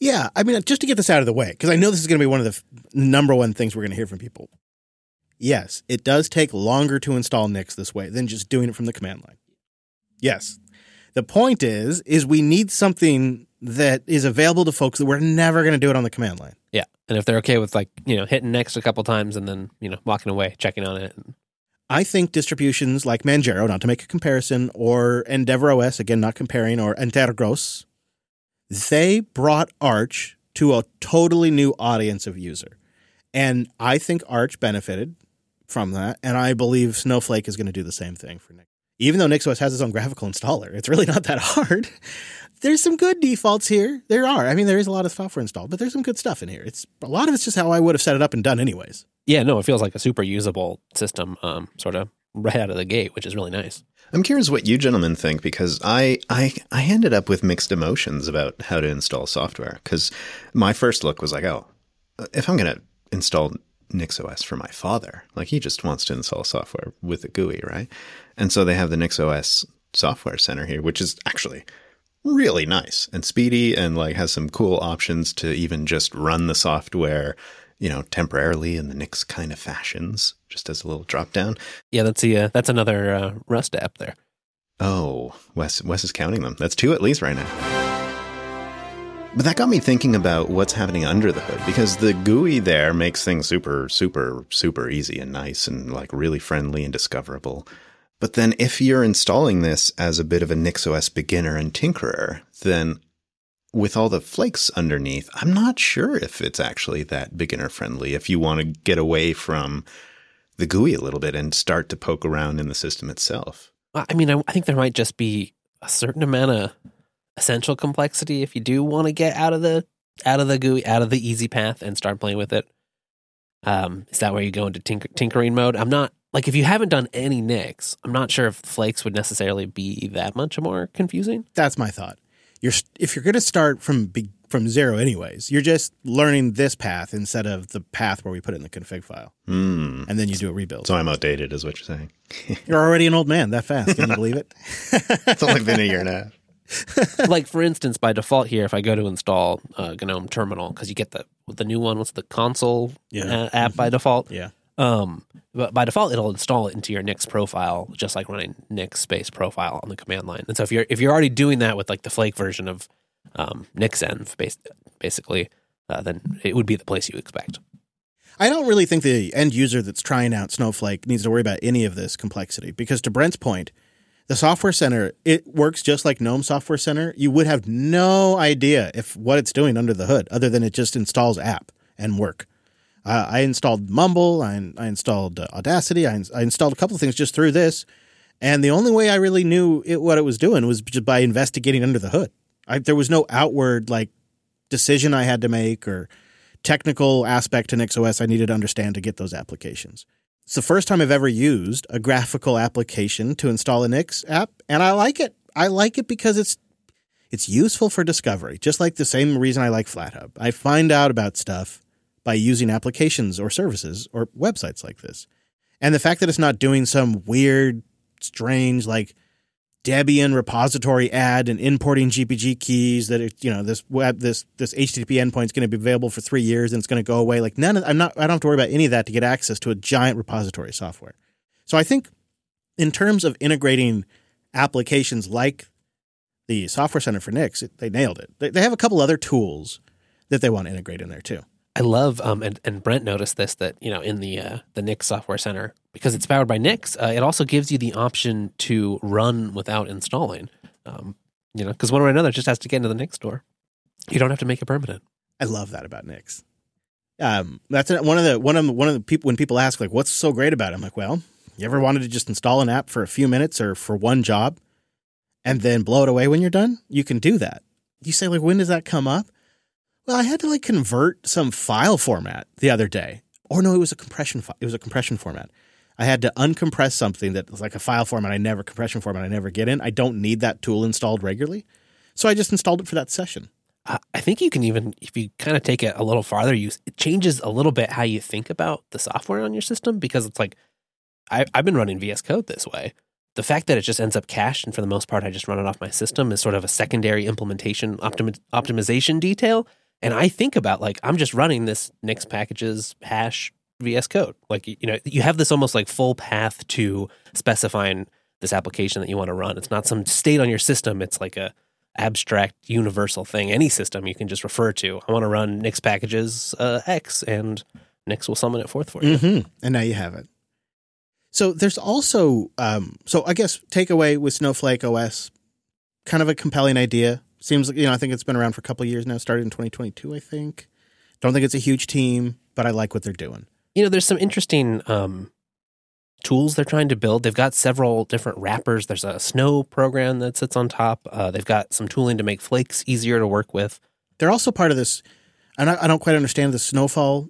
Yeah, I mean, just to get this out of the way, because I know this is going to be one of the f- number one things we're going to hear from people. Yes, it does take longer to install Nix this way than just doing it from the command line. Yes. The point is, is we need something that is available to folks that we're never going to do it on the command line. Yeah, and if they're okay with like you know hitting next a couple times and then you know walking away, checking on it, I think distributions like Manjaro, not to make a comparison, or EndeavourOS, again, not comparing, or Antergos, they brought Arch to a totally new audience of user. And I think Arch benefited from that. And I believe Snowflake is going to do the same thing for Nix. Even though NixOS has its own graphical installer, it's really not that hard. There's some good defaults here. There are. I mean, there is a lot of software installed, but there's some good stuff in here. It's a lot of it's just how I would have set it up and done anyways. yeah, no, it feels like a super usable system, um, sort of right out of the gate, which is really nice. I'm curious what you gentlemen think because I I I ended up with mixed emotions about how to install software because my first look was like, oh, if I'm gonna install NixOS for my father, like he just wants to install software with a GUI, right? And so they have the NixOS software center here, which is actually really nice and speedy and like has some cool options to even just run the software, you know, temporarily in the Nix kind of fashions, just as a little drop down. Yeah, that's the uh, that's another uh, Rust app there. Oh, Wes Wes is counting them. That's two at least right now. But that got me thinking about what's happening under the hood because the GUI there makes things super, super, super easy and nice and like really friendly and discoverable. But then if you're installing this as a bit of a NixOS beginner and tinkerer, then with all the flakes underneath, I'm not sure if it's actually that beginner friendly if you want to get away from the GUI a little bit and start to poke around in the system itself. I mean, I, think there might just be a certain amount of essential complexity if you do want to get out of the out of the GUI, out of the easy path, and start playing with it. Um, is that where you go into tinker, tinkering mode? I'm not like if you haven't done any Nix, I'm not sure if Flakes would necessarily be that much more confusing. That's my thought. You're if you're going to start from be, from zero, anyways, you're just learning this path instead of the path where we put it in the config file, Hmm. and then you do a rebuild. So I'm outdated, is what you're saying. You're already an old man that fast. Can you believe it? It's only been a year and a half. like for instance, by default here, if I go to install uh, GNOME Terminal, because you get the the new one, what's the console Yeah. uh, app by default? Yeah. Um, but by default, it'll install it into your Nix profile, just like running Nix space profile on the command line. And so if you're if you're already doing that with like the Flake version of um, nix-env, bas- basically, uh, then it would be the place you expect. I don't really think the end user that's trying out Snowflake needs to worry about any of this complexity because, to Brent's point, The Software Center, it works just like GNOME Software Center. You would have no idea if what it's doing under the hood, other than it just installs app and work. Uh, I installed Mumble, I, I installed uh, Audacity, I, I installed a couple of things just through this, and the only way I really knew it, what it was doing was just by investigating under the hood. I, there was no outward like decision I had to make or technical aspect to NixOS I needed to understand to get those applications. It's the first time I've ever used a graphical application to install a Nix app, and I like it. I like it because it's it's useful for discovery, just like the same reason I like FlatHub. I find out about stuff by using applications or services or websites like this. And the fact that it's not doing some weird, strange, like Debian repository add and importing GPG keys that it, you know this web this this HTTP endpoint is going to be available for three years and it's going to go away. Like none of I'm not I don't have to worry about any of that to get access to a giant repository software. So I think in terms of integrating applications like the Software Center for Nix, it, they nailed it. They, they have a couple other tools that they want to integrate in there too. I love um and, and Brent noticed this that you know in the uh, the Nix Software Center because it's powered by Nix, uh, it also gives you the option to run without installing. Um, you know, because one way or another, just has to get into the Nix store. You don't have to make it permanent. I love that about Nix. Um, that's one of the one of one of the people when people ask like, "What's so great about it?" I'm like, "Well, you ever wanted to just install an app for a few minutes or for one job, and then blow it away when you're done? You can do that." You say like, "When does that come up?" Well, I had to like convert some file format the other day, or no, it was a compression. Fi- it was a compression format. I had to uncompress something that was like a file format I never compression format I never get in. I don't need that tool installed regularly, so I just installed it for that session. I I think you can even, if you kind of take it a little farther, you it changes a little bit how you think about the software on your system because it's like I, I've been running VS Code this way. The fact that it just ends up cached and for the most part I just run it off my system is sort of a secondary implementation optimi- optimization detail. And I think about like I'm just running this Nix packages hash VS Code. Like you know, you have this almost like full path to specifying this application that you want to run. It's not some state on your system. It's like a abstract universal thing. Any system you can just refer to. I want to run Nix packages uh, X, and Nix will summon it forth for you. Mm-hmm. And now you have it. So there's also, um, so I guess takeaway with Snowflake OS, kind of a compelling idea. Seems like you know I think it's been around for a couple of years now. Started in 2022, I think. Don't think it's a huge team, but I like what they're doing. You know, there's some interesting um, tools they're trying to build. They've got several different wrappers. There's a snow program that sits on top. Uh, they've got some tooling to make flakes easier to work with. They're also part of this. And I, I don't quite understand the Snowfall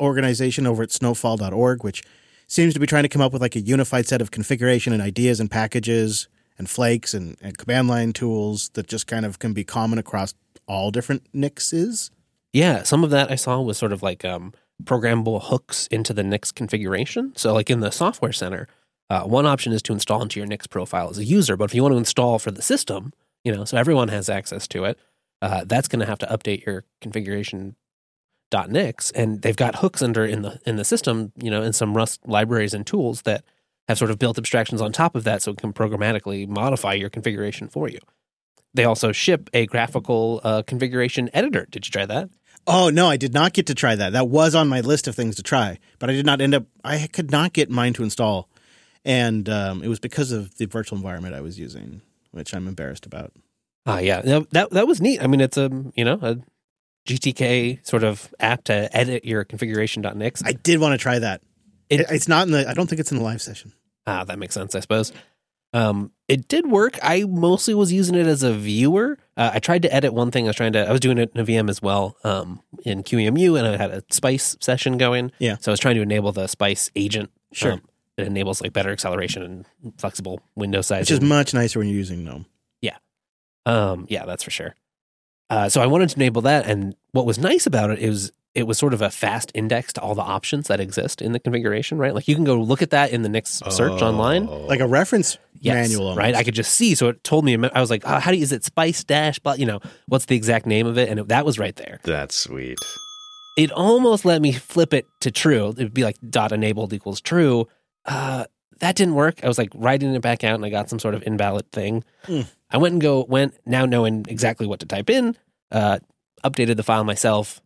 organization over at snowfall.org, which seems to be trying to come up with like a unified set of configuration and ideas and packages and flakes and, and command line tools that just kind of can be common across all different Nixes. Yeah, some of that I saw was sort of like um, programmable hooks into the Nix configuration. So, like in the Software Center, uh, one option is to install into your Nix profile as a user. But if you want to install for the system, you know, so everyone has access to it, uh, that's going to have to update your configuration .nix, and they've got hooks under in the in the system, you know, in some Rust libraries and tools that have sort of built abstractions on top of that, so it can programmatically modify your configuration for you. They also ship a graphical uh, configuration editor. Did you try that? Oh no, I did not get to try that. That was on my list of things to try, but I did not end up. I could not get mine to install, and um, it was because of the virtual environment I was using, which I'm embarrassed about. Ah, yeah, No, that that was neat. I mean, it's a you know a GTK sort of app to edit your configuration.nix. I did want to try that. It- It, it's not in the. I don't think it's in the live session. Ah, that makes sense, I suppose. Um, it did work. I mostly was using it as a viewer. Uh, I tried to edit one thing. I was trying to. I was doing it in a VM as well um, in QEMU, and I had a Spice session going. Yeah. So I was trying to enable the Spice agent. Sure. Um, it enables like better acceleration and flexible window size, Which is much nicer when you're using GNOME. Yeah. Um, yeah, that's for sure. Uh, so I wanted to enable that, and what was nice about it is it was sort of a fast index to all the options that exist in the configuration. Right, like you can go look at that in the Nix search online. Oh. Like a reference Yes, manual, almost. right? I could just see. So it told me. I was like, oh, "How do you, is it Spice Dash?" But you know, what's the exact name of it? And it, that was right there. That's sweet. It almost let me flip it to true. It'd be like dot enabled equals true. Uh, that didn't work. I was like writing it back out, and I got some sort of invalid thing. Hmm. I went and go went now knowing exactly what to type in. Uh, updated the file myself.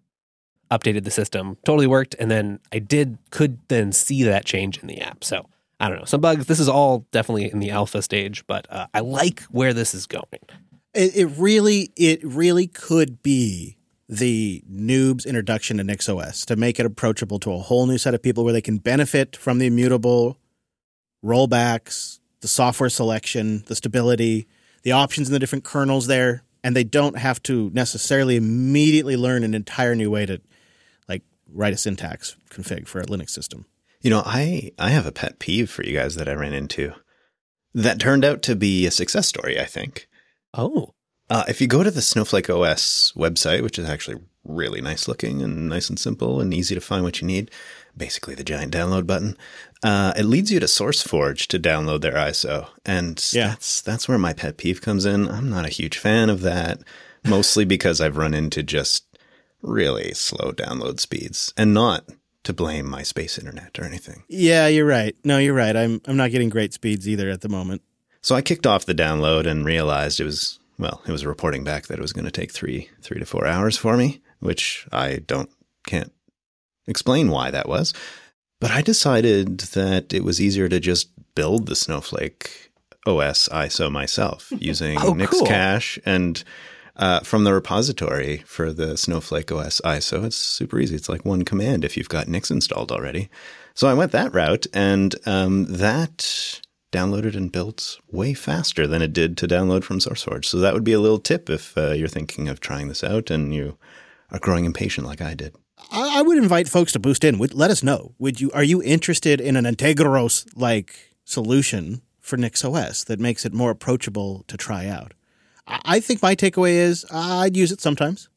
Updated the system. Totally worked. And then I did could then see that change in the app. So I don't know. Some bugs. This is all definitely in the alpha stage, but uh, I like where this is going. It, it really, it really could be the noob's introduction to NixOS to make it approachable to a whole new set of people where they can benefit from the immutable rollbacks, the software selection, the stability, the options in the different kernels there, and they don't have to necessarily immediately learn an entire new way to write a syntax config for a Linux system. You know, I I have a pet peeve for you guys that I ran into that turned out to be a success story, I think. Oh, Uh, if you go to the Snowflake OS website, which is actually really nice looking and nice and simple and easy to find what you need, basically the giant download button, uh, it leads you to SourceForge to download their ISO, and Yeah. that's that's where my pet peeve comes in. I'm not a huge fan of that, mostly because I've run into just really slow download speeds, and not to blame my space internet or anything. Yeah, you're right. No, you're right. I'm I'm not getting great speeds either at the moment. So I kicked off the download and realized it was well, it was reporting back that it was going to take three three to four hours for me, which I don't can't explain why that was. But I decided that it was easier to just build the Snowflake OS ISO myself using Oh, cool. And uh, from the repository for the Snowflake OS ISO. It's super easy. It's like one command if you've got Nix installed already. So I went that route, and um, that downloaded and built way faster than it did to download from SourceForge. So that would be a little tip if uh, you're thinking of trying this out and you are growing impatient like I did. I, would invite folks to boost in. Would, let us know. Would you are you interested in an Antergos like solution for NixOS that makes it more approachable to try out? I, I think my takeaway is I'd use it sometimes.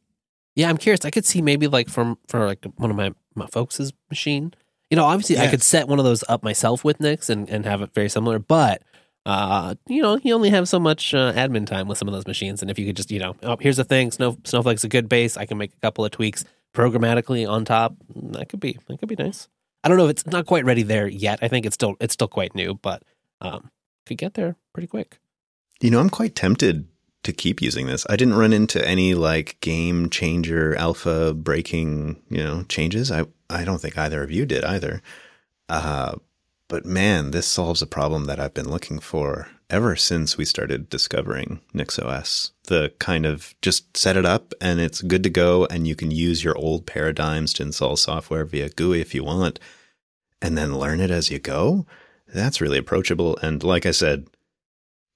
yeah. I'm curious. I could see maybe like from for like one of my my folks' machine. You know, obviously I could set one of those up myself with Nix and and have it very similar, but. Uh, you know, you only have so much uh, admin time with some of those machines, and if you could just, you know, oh, here's the thing: Snow, Snowflake's a good base. I can make a couple of tweaks programmatically on top. That could be, that could be nice. I don't know if it's not quite ready there yet. I think it's still, it's still quite new, but um, could get there pretty quick. You know, I'm quite tempted to keep using this. I didn't run into any like game changer alpha breaking, you know, changes. I I don't think either of you did either. Uh but man, this solves a problem that I've been looking for ever since we started discovering NixOS. The kind of just set it up and it's good to go and you can use your old paradigms to install software via GUI if you want and then learn it as you go. That's really approachable and like I said,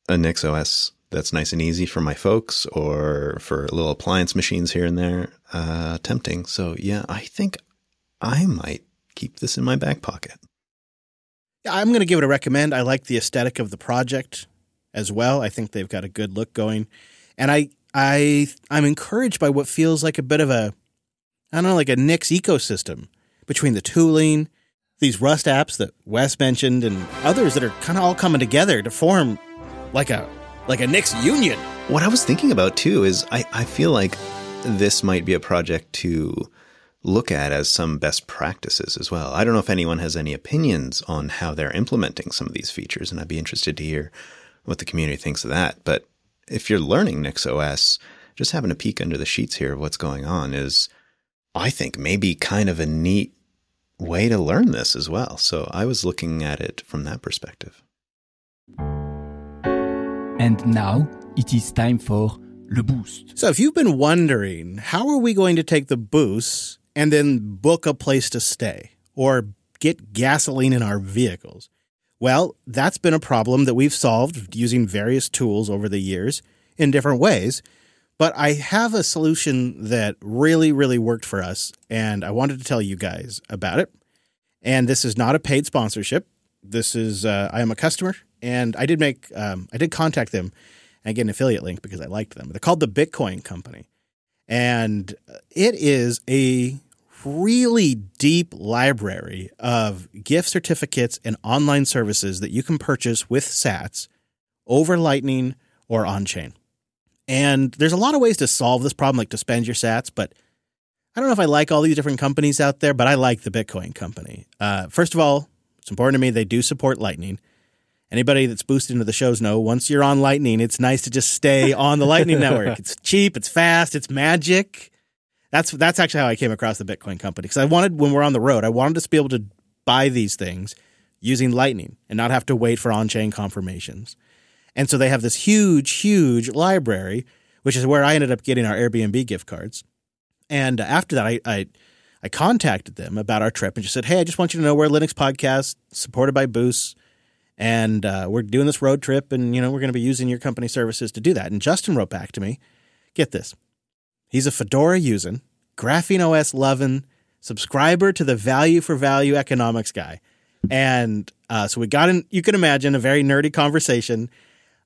a NixOS that's nice and easy for my folks or for little appliance machines here and there. Uh, tempting. So yeah, I think I might keep this in my back pocket. Yeah, I'm going to give it a recommend. I like the aesthetic of the project as well. I think they've got a good look going, and I I I'm encouraged by what feels like a bit of a I don't know like a Nix ecosystem between the tooling, these Rust apps that Wes mentioned, and others that are kind of all coming together to form like a like a Nix union. What I was thinking about too is I, I feel like this might be a project to look at as some best practices as well. I don't know if anyone has any opinions on how they're implementing some of these features, and I'd be interested to hear what the community thinks of that. But if you're learning NixOS, just having a peek under the sheets here of what's going on is, I think, maybe kind of a neat way to learn this as well. So I was looking at it from that perspective. And now it is time for Le Boost. So if you've been wondering, how are we going to take the boost and then book a place to stay or get gasoline in our vehicles? Well, that's been a problem that we've solved using various tools over the years in different ways. But I have a solution that really, really worked for us, and I wanted to tell you guys about it. And this is not a paid sponsorship. This is uh, I am a customer, and I did make um, I did contact them and get an affiliate link because I liked them. They're called the Bitcoin Company, and it is a really deep library of gift certificates and online services that you can purchase with Sats over Lightning or on chain. And there's a lot of ways to solve this problem, like to spend your Sats, but I don't know if I like all these different companies out there, but I like the Bitcoin Company. Uh, first of all, it's important to me they do support Lightning. Anybody that's boosted into the shows know once you're on Lightning, it's nice to just stay on the Lightning network. It's cheap, it's fast, it's magic. That's that's actually how I came across the Bitcoin company because I wanted when we're on the road, I wanted to be able to buy these things, using Lightning and not have to wait for on chain confirmations. And so they have this huge, huge library, which is where I ended up getting our Airbnb gift cards. And after that, I, I, I contacted them about our trip and just said, Hey, I just want you to know we're a Linux podcast supported by Boost. And uh, we're doing this road trip, and you know we're going to be using your company services to do that. And Justin wrote back to me, get this, he's a Fedora using, Graphene OS loving, subscriber to the value for value economics guy. And uh, so we got in, you can imagine, a very nerdy conversation.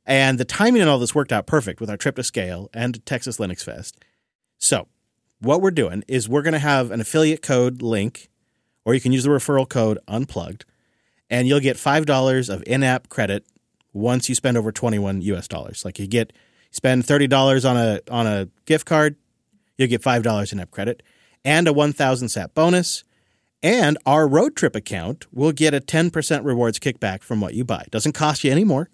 And the timing and all this worked out perfect with our trip to Scale and Texas Linux Fest. So, what we're doing is we're going to have an affiliate code link, or you can use the referral code unplugged, and you'll get $5 of in app credit once you spend over 21 US dollars. Like you get, spend $30 on a, on a gift card, you'll get $5 in app credit and a 1000 sat bonus. And our road trip account will get a 10% rewards kickback from what you buy. Doesn't cost you any more.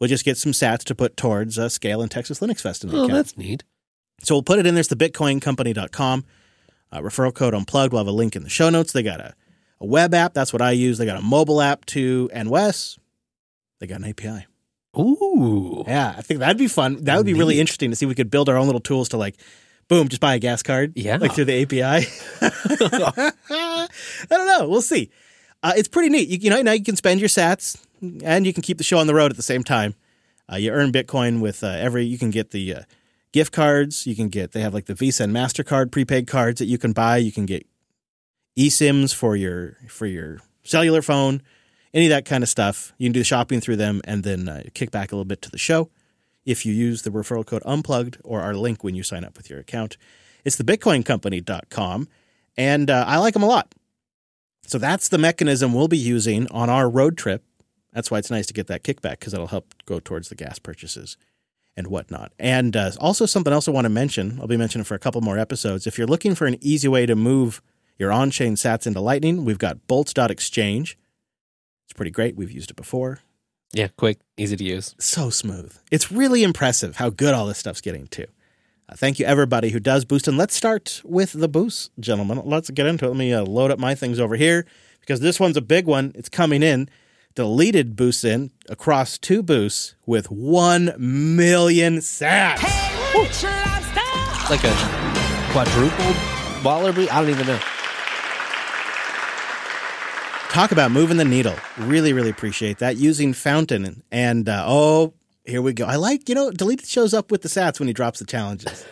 We'll just get some sats to put towards uh, Scale and Texas Linux Fest in the Oh, account. that's neat. So we'll put it in there. It's the bitcoincompany.com. Uh, referral code unplugged. We'll have a link in the show notes. They got a, a web app. That's what I use. They got a mobile app too. And Wes, they got an API. Ooh. Yeah, I think that'd be fun. That would be really interesting to see. if We could build our own little tools to like, boom, just buy a gas card. Yeah. Like through the API. I don't know. We'll see. Uh, it's pretty neat. You, you know, now you can spend your sats and you can keep the show on the road at the same time. Uh, you earn Bitcoin with uh, every, you can get the uh, gift cards. You can get, they have like the Visa and MasterCard prepaid cards that you can buy. You can get eSIMs for your, for your cellular phone, any of that kind of stuff. You can do shopping through them and then uh, kick back a little bit to the show if you use the referral code unplugged or our link when you sign up with your account. It's the bitcoincompany.com and uh, I like them a lot. So that's the mechanism we'll be using on our road trip. That's why it's nice to get that kickback because it'll help go towards the gas purchases and whatnot. And uh, also something else I want to mention. I'll be mentioning for a couple more episodes. If you're looking for an easy way to move your on-chain Sats into Lightning, we've got Boltz.exchange. It's pretty great. We've used it before. Yeah, quick, easy to use. So smooth. It's really impressive how good all this stuff's getting too. Uh, thank you everybody who does boost, and let's start with the boost, gentlemen. Let's get into it. Let me uh, load up my things over here because this one's a big one. It's coming in. Deleted boosts in across two boosts with one million sats. It's like a quadrupled baller boost. I don't even know. Talk about moving the needle. Really, really appreciate that. Using Fountain and uh, oh, here we go. I like you know, deleted shows up with the sats when he drops the challenges.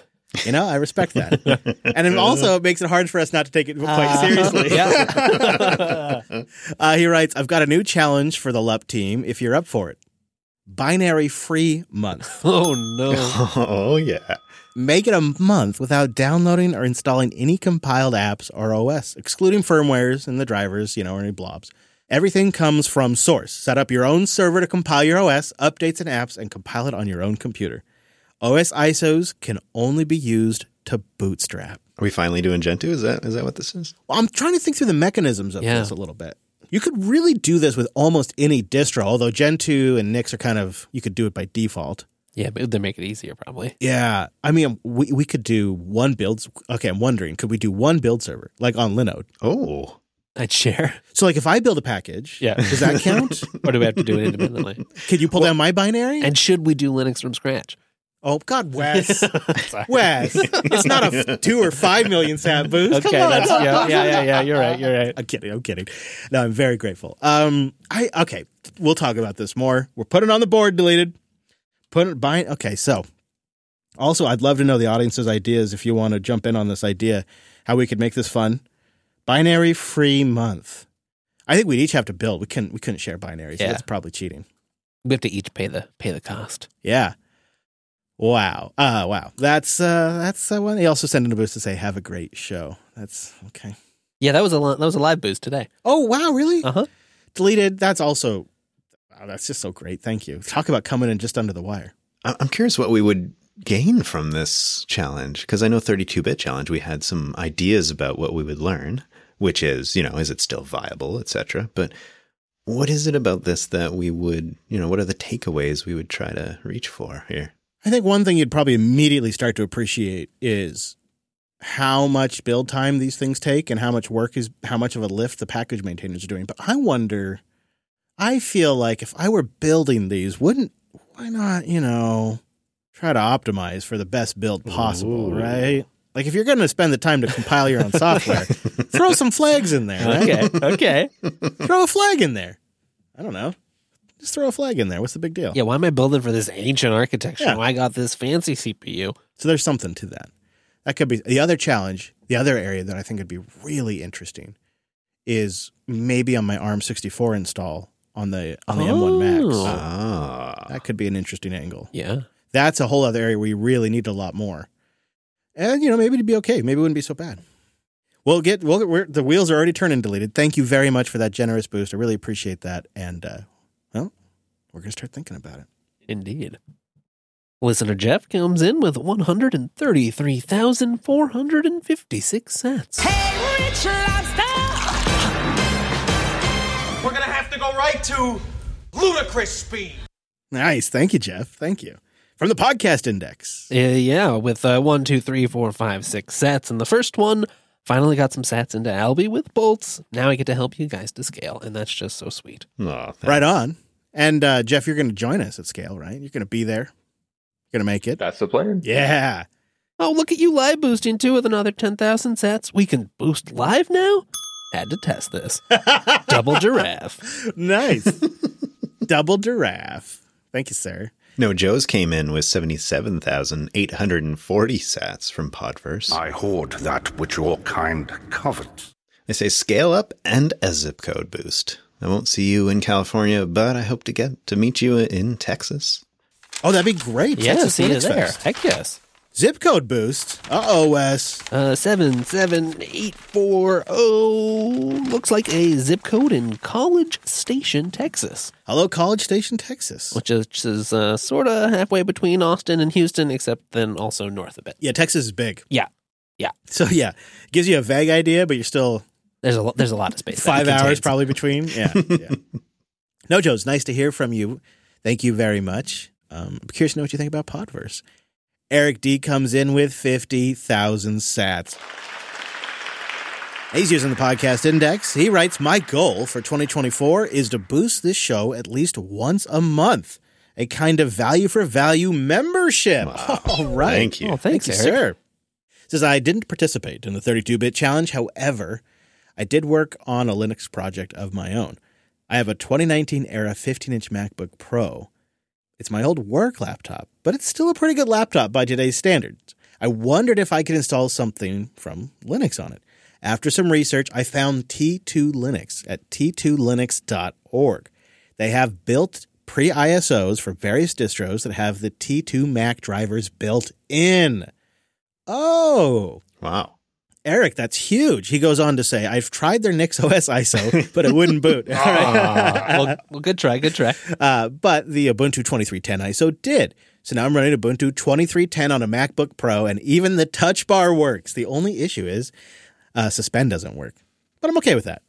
You know, I respect that, and it also makes it hard for us not to take it quite seriously. Yeah. Uh, he writes, I've got a new challenge for the LUP team if you're up for it. Binary free month. oh no. Oh, yeah. Make it a month without downloading or installing any compiled apps or OS, excluding firmwares and the drivers, you know, or any blobs. Everything comes from source. Set up your own server to compile your OS, updates and apps, and compile it on your own computer. OS ISOs can only be used to bootstrap. Are we finally doing Gentoo? Is that is that what this is? Well, I'm trying to think through the mechanisms of Yeah. this a little bit. You could really do this with almost any distro, although Gentoo and Nix are kind of, you could do it by default. Yeah, but they make it easier probably. Yeah. I mean, we, we could do one build. Okay, I'm wondering, could we do one build server, like on Linode? Oh, I'd share. So, like, if I build a package, Yeah. does that count? Or do we have to do it independently? could you pull down my binary? And should we do Linux from scratch? Oh, God, Wes. Wes. It's not a f- two or five million sat boost. Okay, Come on. that's yeah, yeah, yeah, yeah. You're right. You're right. I'm kidding. I'm kidding. No, I'm very grateful. Um, I okay. We'll talk about this more. We're putting it on the board. Deleted. Put it buying. Okay, so also, I'd love to know the audience's ideas if you want to jump in on this idea, how we could make this fun. Binary free month. I think we'd each have to build. We couldn't. We couldn't share binaries. So Yeah. that's probably cheating. We have to each pay the pay the cost. Yeah. Wow. Uh wow. That's uh that's uh, one. He also sent in a boost to say, "Have a great show." That's okay. Yeah, that was a that was a live boost today. Oh wow, really? Uh huh. deleted. That's also wow, that's just so great. Thank you. Talk about coming in just under the wire. I'm curious what we would gain from this challenge because I know 32 bit challenge we had some ideas about what we would learn, which is you know is it still viable, etc. But what is it about this that we would you know what are the takeaways we would try to reach for here? I think one thing you'd probably immediately start to appreciate is how much build time these things take and how much work is how much of a lift the package maintainers are doing. But I wonder I feel like if I were building these, wouldn't why not, you know, try to optimize for the best build possible, Ooh. right? Like if you're going to spend the time to compile your own software, throw some flags in there, right? Okay. Okay. Throw a flag in there. I don't know. Just throw a flag in there. What's the big deal? Yeah. Why am I building for this ancient architecture? Yeah. Why I got this fancy CPU? So there's something to that. That could be the other challenge. The other area that I think would be really interesting is maybe on my ARM64 install on the on the M1 Max. Oh. Ah. That could be an interesting angle. Yeah. That's a whole other area where you really need a lot more. And you know, maybe it'd be okay. Maybe it wouldn't be so bad. We'll get. We'll, we're, the wheels are already turning deleted. Thank you very much for that generous boost. I really appreciate that. And uh, well, we're gonna start thinking about it. Indeed. Listener Jeff comes in with 133,456 cents. Hey, Rich Lobster! We're gonna have to go right to ludicrous speed. Nice. Thank you, Jeff. Thank you from the podcast index. Uh, yeah, with uh, one, two, three, four, five, six sets. And the first one finally got some sats into Alby with Boltz. Now I get to help you guys to scale, and that's just so sweet. Aw, thank- Right on. And uh, Jeff, you're going to join us at scale, right? You're going to be there. You're going to make it. That's the plan. Yeah. Oh, look at you live boosting too with another 10,000 sats. We can boost live now? Had to test this. Double giraffe. nice. Double giraffe. Thank you, sir. No, Joe's came in with 77,840 sats from Podverse. I hoard that which your kind covet. They say scale up and a zip code boost. I won't see you in California, but I hope to get to meet you in Texas. Oh, that'd be great. Yeah, Texas see you Linux there. Fest. Heck yes. Zip code boost. Uh oh, Wes. Uh, seven seven eight four oh looks like a zip code in College Station, Texas, Hello, College Station, Texas. which is, which is uh, sort of halfway between Austin and Houston, except then also north a bit. Yeah, Texas is big. Yeah, yeah. So yeah, gives you a vague idea, but you're still There's a lo- there's a lot of space. five hours probably between. Yeah, yeah. no, Joe's nice to hear from you. Thank you very much. Um, I'm curious to know what you think about Podverse. Eric D comes in with 50,000 sats. He's using the podcast index. He writes, My goal for 2024 is to boost this show at least once a month. A kind of value for value membership. All right. Thank you. Oh, thanks, Thank you, Eric. sir. Says I didn't participate in the 32-bit challenge. However, I did work on a Linux project of my own. I have a 2019 era 15-inch MacBook Pro. It's my old work laptop, but it's still a pretty good laptop by today's standards. I wondered if I could install something from Linux on it. After some research, I found T2 Linux at t2linux.org. They have built pre ISOs for various distros that have the T2 Mac drivers built in. Oh, Wow. Eric, that's huge. He goes on to say, I've tried their Nix OS ISO, but it wouldn't boot. All right. well, well, good try, good try. Uh, but the Ubuntu 2310 ISO did. So now I'm running Ubuntu 2310 on a MacBook Pro, and even the touch bar works. The only issue is uh, Suspend doesn't work. But I'm okay with that.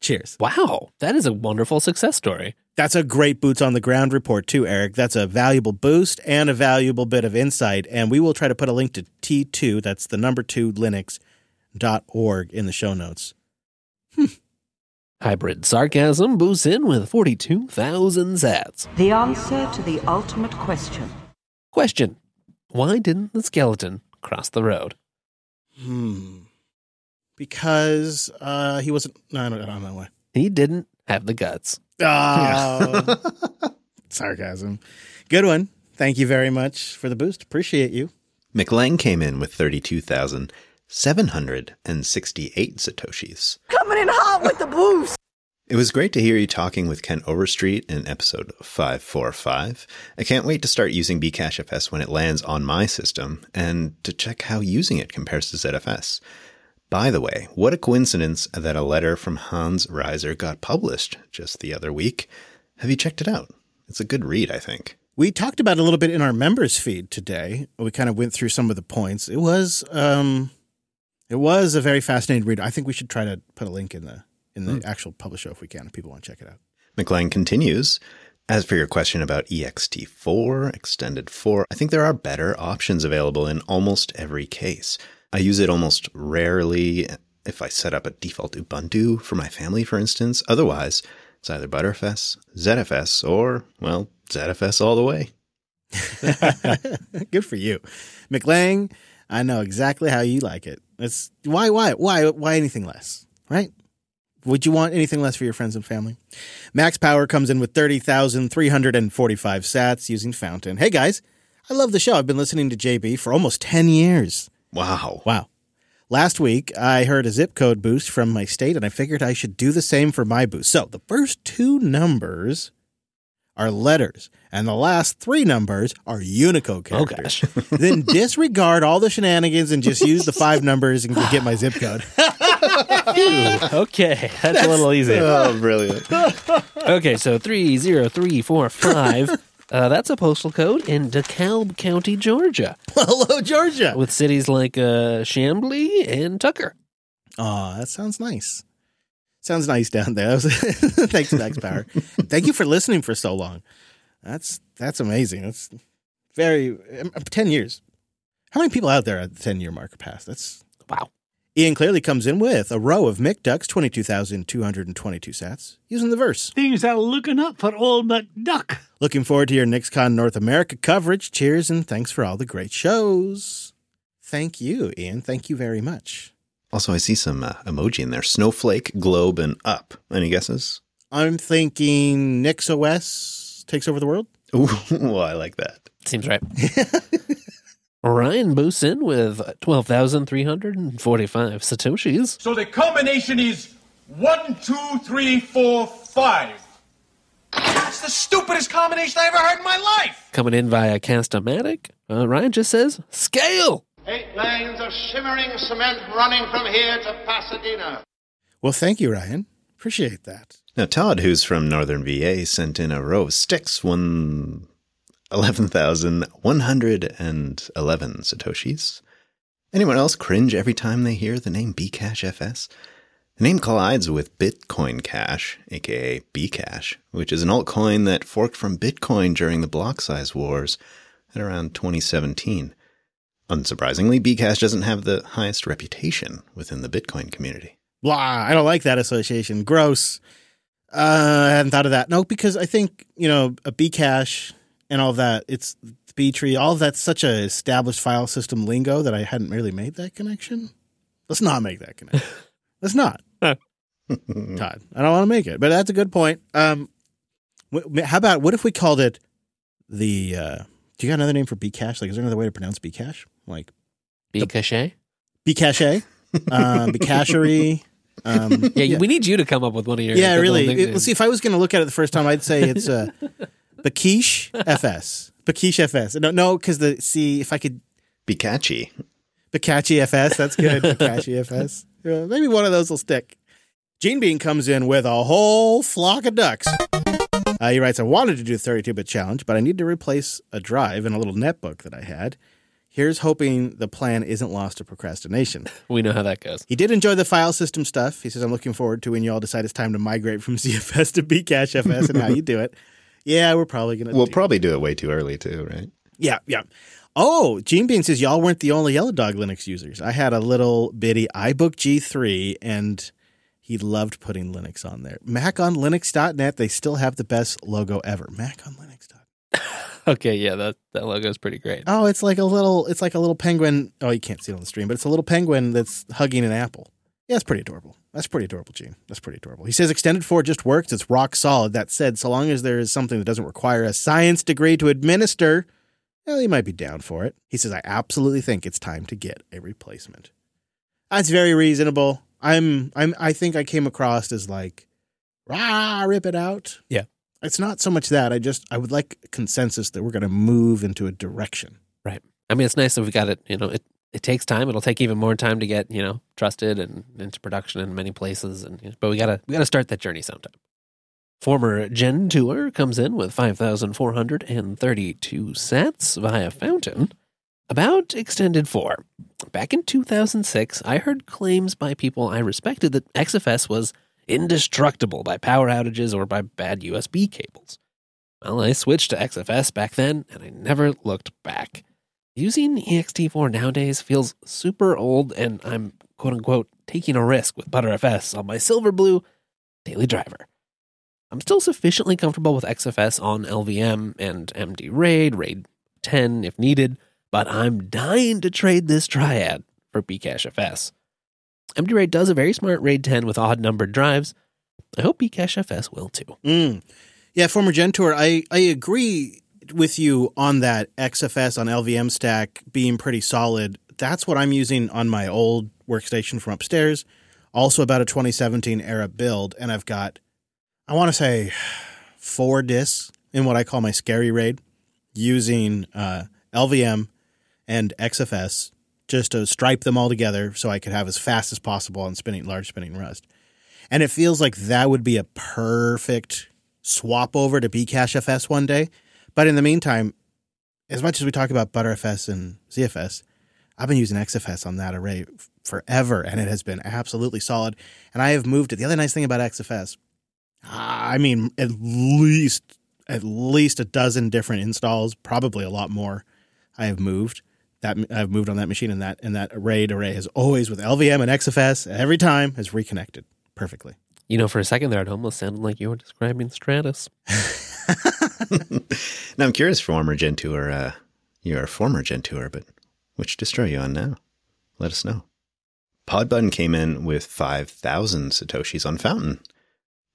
Cheers. Wow, that is a wonderful success story. That's a great boots on the ground report, too, Eric. That's a valuable boost and a valuable bit of insight. And we will try to put a link to T2, that's the number two Linux.org in the show notes. Hybrid sarcasm boosts in with 42,000 sats. The answer to the ultimate question. Question Why didn't the skeleton cross the road? Hmm. Because uh, he wasn't. No, I don't, I don't know why. He didn't have the guts. Oh, sarcasm. Good one. Thank you very much for the boost. Appreciate you. McLang came in with 32,768 Satoshis. Coming in hot with the boost. It was great to hear you talking with Kent Overstreet in episode 545. I can't wait to start using Bcachefs when it lands on my system and to check how using it compares to ZFS. By the way, what a coincidence that a letter from Hans Reiser got published just the other week. Have you checked it out? It's a good read, I think. We talked about it a little bit in our members feed today. We kind of went through some of the points. It was um it was a very fascinating read. I think we should try to put a link in the in the hmm. actual publish show if we can if people want to check it out. McLean continues. As for your question about ext4, extended 4, I think there are better options available in almost every case. I use it almost rarely if I set up a default Ubuntu for my family, for instance. Otherwise, It's either Butterfs, ZFS, or, well, ZFS all the way. Good for you. McLang, I know exactly how you like it. It's why why why why anything less, right? Would you want anything less for your friends and family? Max Power comes in with 30,345 sats using Fountain. Hey guys, I love the show. I've been listening to JB for almost 10 years. Wow. Wow. Last week, I heard a zip code boost from my state, and I figured I should do the same for my boost. So the first two numbers are letters, and the last three numbers are Unicode Oh characters. gosh. then disregard all the shenanigans and just use the five numbers and get my zip code. okay, that's, a little easy. Oh, brilliant. Okay, so three zero three four five. Uh, that's a postal code in DeKalb County, Georgia, Hello, Georgia. with cities like uh, Chamblee and Tucker. Oh, that sounds nice. Sounds nice down there. Thanks, Max Power. Thank you for listening for so long. That's that's amazing. That's very um, ten years. How many people out there at the ten year mark are past? That's Wow. Ian clearly comes in with a row of Mick Ducks, twenty two thousand two hundred and twenty two sats, using the verse. Things are looking up for old McDuck. Looking forward to your NixCon North America coverage. Cheers and thanks for all the great shows. Thank you, Ian. Thank you very much. Also, I see some uh, emoji in there snowflake, globe, and up. Any guesses? I'm thinking NixOS takes over the world. Ooh, I like that. Seems right. Ryan boosts in with 12,345 Satoshis. So the combination is one, two, three, four, five. That's the stupidest combination I ever heard in my life. Coming in via Castamatic, uh, Ryan just says, scale. Eight lanes of shimmering cement running from here to Pasadena. Well, thank you, Ryan. Appreciate that. Now, Todd, who's from Northern VA, sent in a row of sticks, one. 11,111 Satoshis. Anyone else cringe every time they hear the name Bcash FS? The name collides with Bitcoin Cash, aka Bcash, which is an altcoin that forked from Bitcoin during the block size wars at around 2017. Unsurprisingly, Bcash doesn't have the highest reputation within the Bitcoin community. Blah. I don't like that association. Gross. Uh, I hadn't thought of that. No, because I think, you know, a Bcash and all of that, it's B tree, all of that's such a established file system lingo that I hadn't really made that connection. Let's not make that connection. Let's not. Todd, I don't want to make it, but that's a good point. Um, how about what if we called it the? Uh, do you got another name for Bcash? Like, is there another way to pronounce Bcash? Like Be cachet. Bcache, uh, Bcachery. Um, Yeah, we need you to come up with one of your. yeah, really. It- nicknames. let's see. If I was going to look at it the first time, I'd say it's uh, Bakish FS. Bakish FS. No, no, because the see if I could Be catchy. Bakachi FS. That's good. Bakachi FS. Yeah, maybe one of those will stick. Gene Bean comes in with a whole flock of ducks. Uh, he writes, I wanted to do a 32 bit challenge, but I need to replace a drive in a little netbook that I had. Here's hoping the plan isn't lost to procrastination. we know how that goes. He did enjoy the file system stuff. He says, I'm looking forward to when you all decide it's time to migrate from ZFS to Bcash FS and how you do it. Yeah, we're probably going to. We'll probably do it way too early, too, right? Yeah, yeah. Oh, Gene Bean says y'all weren't the only Yellow Dog Linux users. I had a little bitty iBook G3 and he loved putting Linux on there. Mac on Linux.net, they still have the best logo ever. Mac on Linux.net. Okay, yeah, that that logo is pretty great. Oh, it's like a little it's like a little penguin. Oh, you can't see it on the stream, but it's a little penguin that's hugging an apple. Yeah, it's pretty adorable. That's pretty adorable, Gene. That's pretty adorable. He says extended four just works. It's rock solid. That said, so long as there is something that doesn't require a science degree to administer, well, he might be down for it. He says, I absolutely think it's time to get a replacement. That's very reasonable. I'm I'm I think I came across as like, rah, rip it out. Yeah. It's not so much that. I just I would like consensus that we're gonna move into a direction. Right. I mean, it's nice that we got it. You know, it it takes time. It'll take even more time to get you know trusted and into production in many places. And but we gotta we gotta start that journey sometime. Former Gen Tour comes in with five thousand four hundred and thirty-two sats via Fountain. About Extended 4. Back in 2006, I heard claims by people I respected that XFS was indestructible by power outages or by bad USB cables. Well, I switched to XFS back then, and I never looked back. Using EXT4 nowadays feels super old, and I'm quote unquote taking a risk with ButterFS on my Silverblue daily driver. I'm still sufficiently comfortable with XFS on LVM and MD RAID, RAID 10 if needed, but I'm dying to trade this triad for Bcash FS. MD RAID does a very smart RAID 10 with odd numbered drives. I hope Bcash FS will too. Mm. Yeah, former Gentour, I, I agree with you on that XFS on LVM stack being pretty solid. That's what I'm using on my old workstation from upstairs. Also about a 2017 era build, and I've got I want to say four discs in what I call my scary raid using uh, LVM and XFS just to stripe them all together so I could have as fast as possible on spinning large spinning rust. And it feels like that would be a perfect swap over to bcachefs one day. But in the meantime, as much as we talk about ButterFS and ZFS, I've been using XFS on that array forever, and it has been absolutely solid. And I have moved it. The other nice thing about XFS, I mean, at least at least a dozen different installs, probably a lot more. I have moved that I've moved on that machine, and that and that array array has always with LVM and XFS every time has reconnected perfectly. You know, for a second there, it almost sounded like you were describing Stratis. now I'm curious, former Gentooer. Uh, you're a former Gentooer, but which distro are you on now? Let us know. Podbun came in with 5,000 Satoshis on Fountain.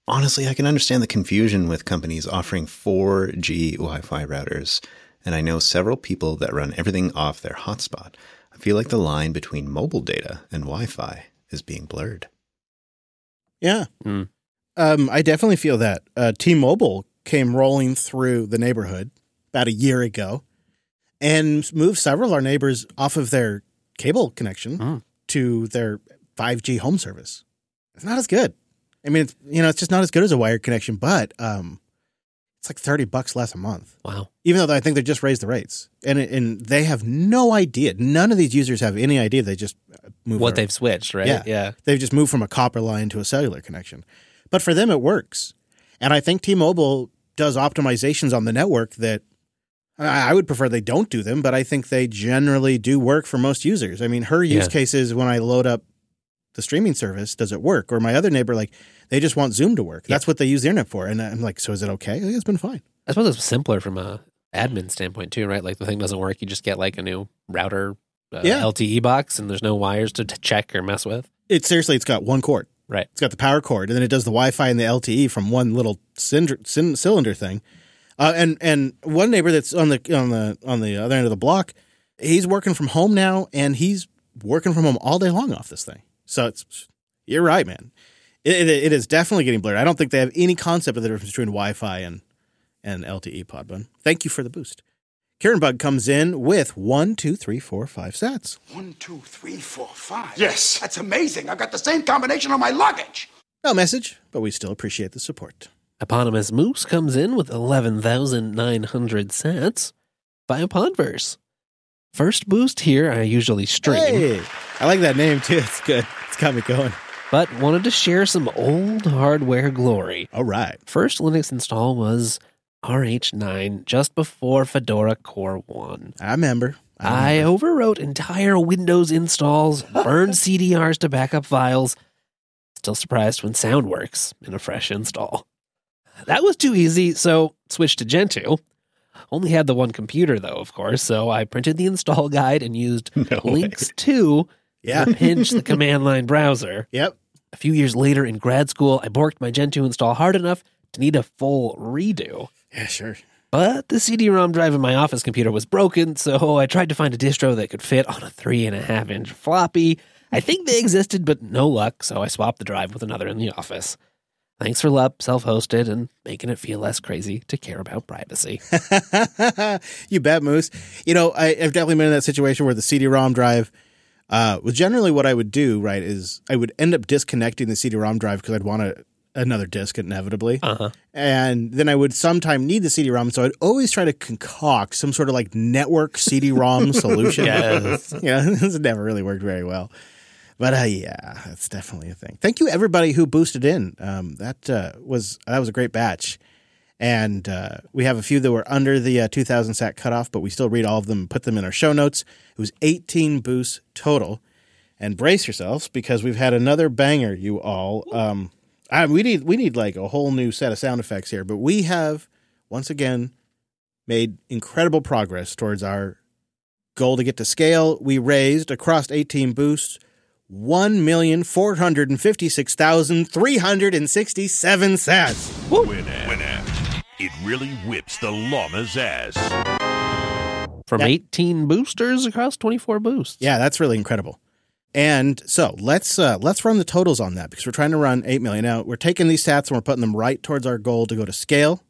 Honestly, I can understand the confusion with companies offering 4G Wi Fi routers, and I know several people that run everything off their hotspot. I feel like the line between mobile data and Wi Fi is being blurred. Yeah. Mm. Um, I definitely feel that. Uh, T Mobile came rolling through the neighborhood about a year ago and moved several of our neighbors off of their cable connection Mm. to their 5G home service. It's not as good. I mean, it's, you know, it's just not as good as a wired connection, but um, it's like 30 bucks less a month. Wow. Even though I think they just raised the rates. And and they have no idea. None of these users have any idea. They just uh, move What they've switched, right? Yeah. Yeah. They've just moved from a copper line to a cellular connection. But for them, it works. And I think T Mobile does optimizations on the network that I I would prefer they don't do them, but I think they generally do work for most users. I mean, her use Yeah. cases when I load up the streaming service, does it work? Or my other neighbor, like, they just want Zoom to work. That's what they use the internet for. And I'm like, so is it okay? It's been fine. I suppose it's simpler from a admin standpoint too, right? Like the thing doesn't work, you just get like a new router, uh, Yeah. LTE box, and there's no wires to, to check or mess with. It seriously, it's got one cord. Right. It's got the power cord, and then it does the Wi-Fi and the LTE from one little cylinder, cyn- cylinder thing. Uh, and and one neighbor that's on the on the on the other end of the block, he's working from home now, and he's working from home all day long off this thing. So it's you're right, man. It, it, it is definitely getting blurred. I don't think they have any concept of the difference between Wi-Fi and and LTE pod Podbun. Thank you for the boost. Karen Bug comes in with one, two, three, four, five sats. One, two, three, four, five. Yes. That's amazing. I've got the same combination on my luggage. No message, but we still appreciate the support. Eponymous Moose comes in with 11,900 sats via Podverse. First boost here, I usually stream, Hey, I like that name too. It's good. It's got me going. But wanted to share some old hardware glory. All right. First Linux install was RH9 just before Fedora Core 1. I remember. I overwrote entire Windows installs, burned CDRs to backup files. Still surprised when sound works in a fresh install. That was too easy, so switched to Gentoo. Only had the one computer though, of course, so I printed the install guide and used No way. links to Yeah. pinch the command line browser. Yep. A few years later in grad school, I borked my Gentoo install hard enough to need a full redo. Yeah, sure. But the CD-ROM drive in my office computer was broken, so I tried to find a distro that could fit on a three and a half inch floppy. I think they existed, but no luck, so I swapped the drive with another in the office. Thanks for LUP, self-hosted, and making it feel less crazy to care about privacy. you bet, Moose. You know, I, I've definitely been in that situation where the CD-ROM drive uh, was generally what I would do. Right, is I would end up disconnecting the CD-ROM drive because I'd want a, another disk inevitably, Uh-huh. and then I would sometime need the CD-ROM. So I'd always try to concoct some sort of like network CD-ROM solution. Yes. yeah, this never really worked very well. But uh, yeah, that's definitely a thing. Thank you everybody who boosted in. Um, that uh, was that was a great batch, and uh, we have a few that were under the uh, 2,000 sat cutoff, but we still read all of them, and put them in our show notes. It was 18 boosts total, and brace yourselves because we've had another banger. You all, um, I, we need we need like a whole new set of sound effects here, but we have once again made incredible progress towards our goal to get to SCaLE. We raised across 18 boosts one million four hundred and fifty six thousand three hundred and sixty seven sats. Winamp. Winamp. It really whips the llama's ass. From Yeah. 18 boosters across 24 boosts. Yeah, that's really incredible. And so let's uh, let's run the totals on that because we're trying to run eight million. Now we're taking these stats and we're putting them right towards our goal to go to SCaLE,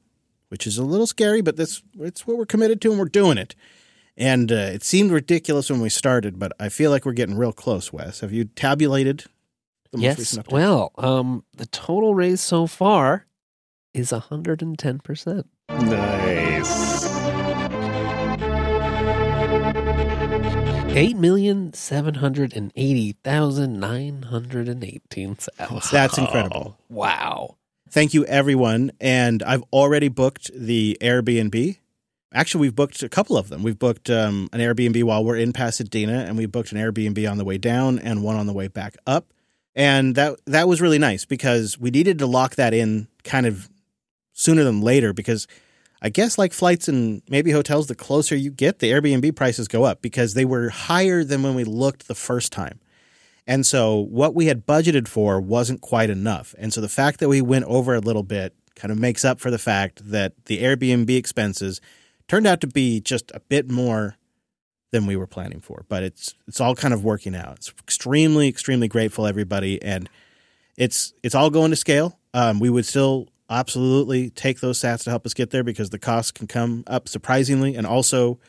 which is a little scary, but this it's what we're committed to and we're doing it. And uh, it seemed ridiculous when we started, but I feel like we're getting real close. Wes, have you tabulated the most Yes. recent update? Well, um, the total raise so far is 110%. Nice. Eight million seven hundred and eighty thousand nine hundred and eighteen sats. That's incredible. Wow. Thank you, everyone. And I've already booked the Airbnb. Actually, we've booked a couple of them. We've booked um, an Airbnb while we're in Pasadena, and we booked an Airbnb on the way down and one on the way back up. And that that was really nice because we needed to lock that in kind of sooner than later because I guess like flights and maybe hotels, the closer you get, the Airbnb prices go up because they were higher than when we looked the first time. And so what we had budgeted for wasn't quite enough. And so the fact that we went over a little bit kind of makes up for the fact that the Airbnb expenses turned out to be just a bit more than we were planning for. But it's it's all kind of working out. It's extremely extremely grateful everybody and it's it's all going to SCaLE. Um, we would still absolutely take those sats to help us get there because the costs can come up surprisingly and also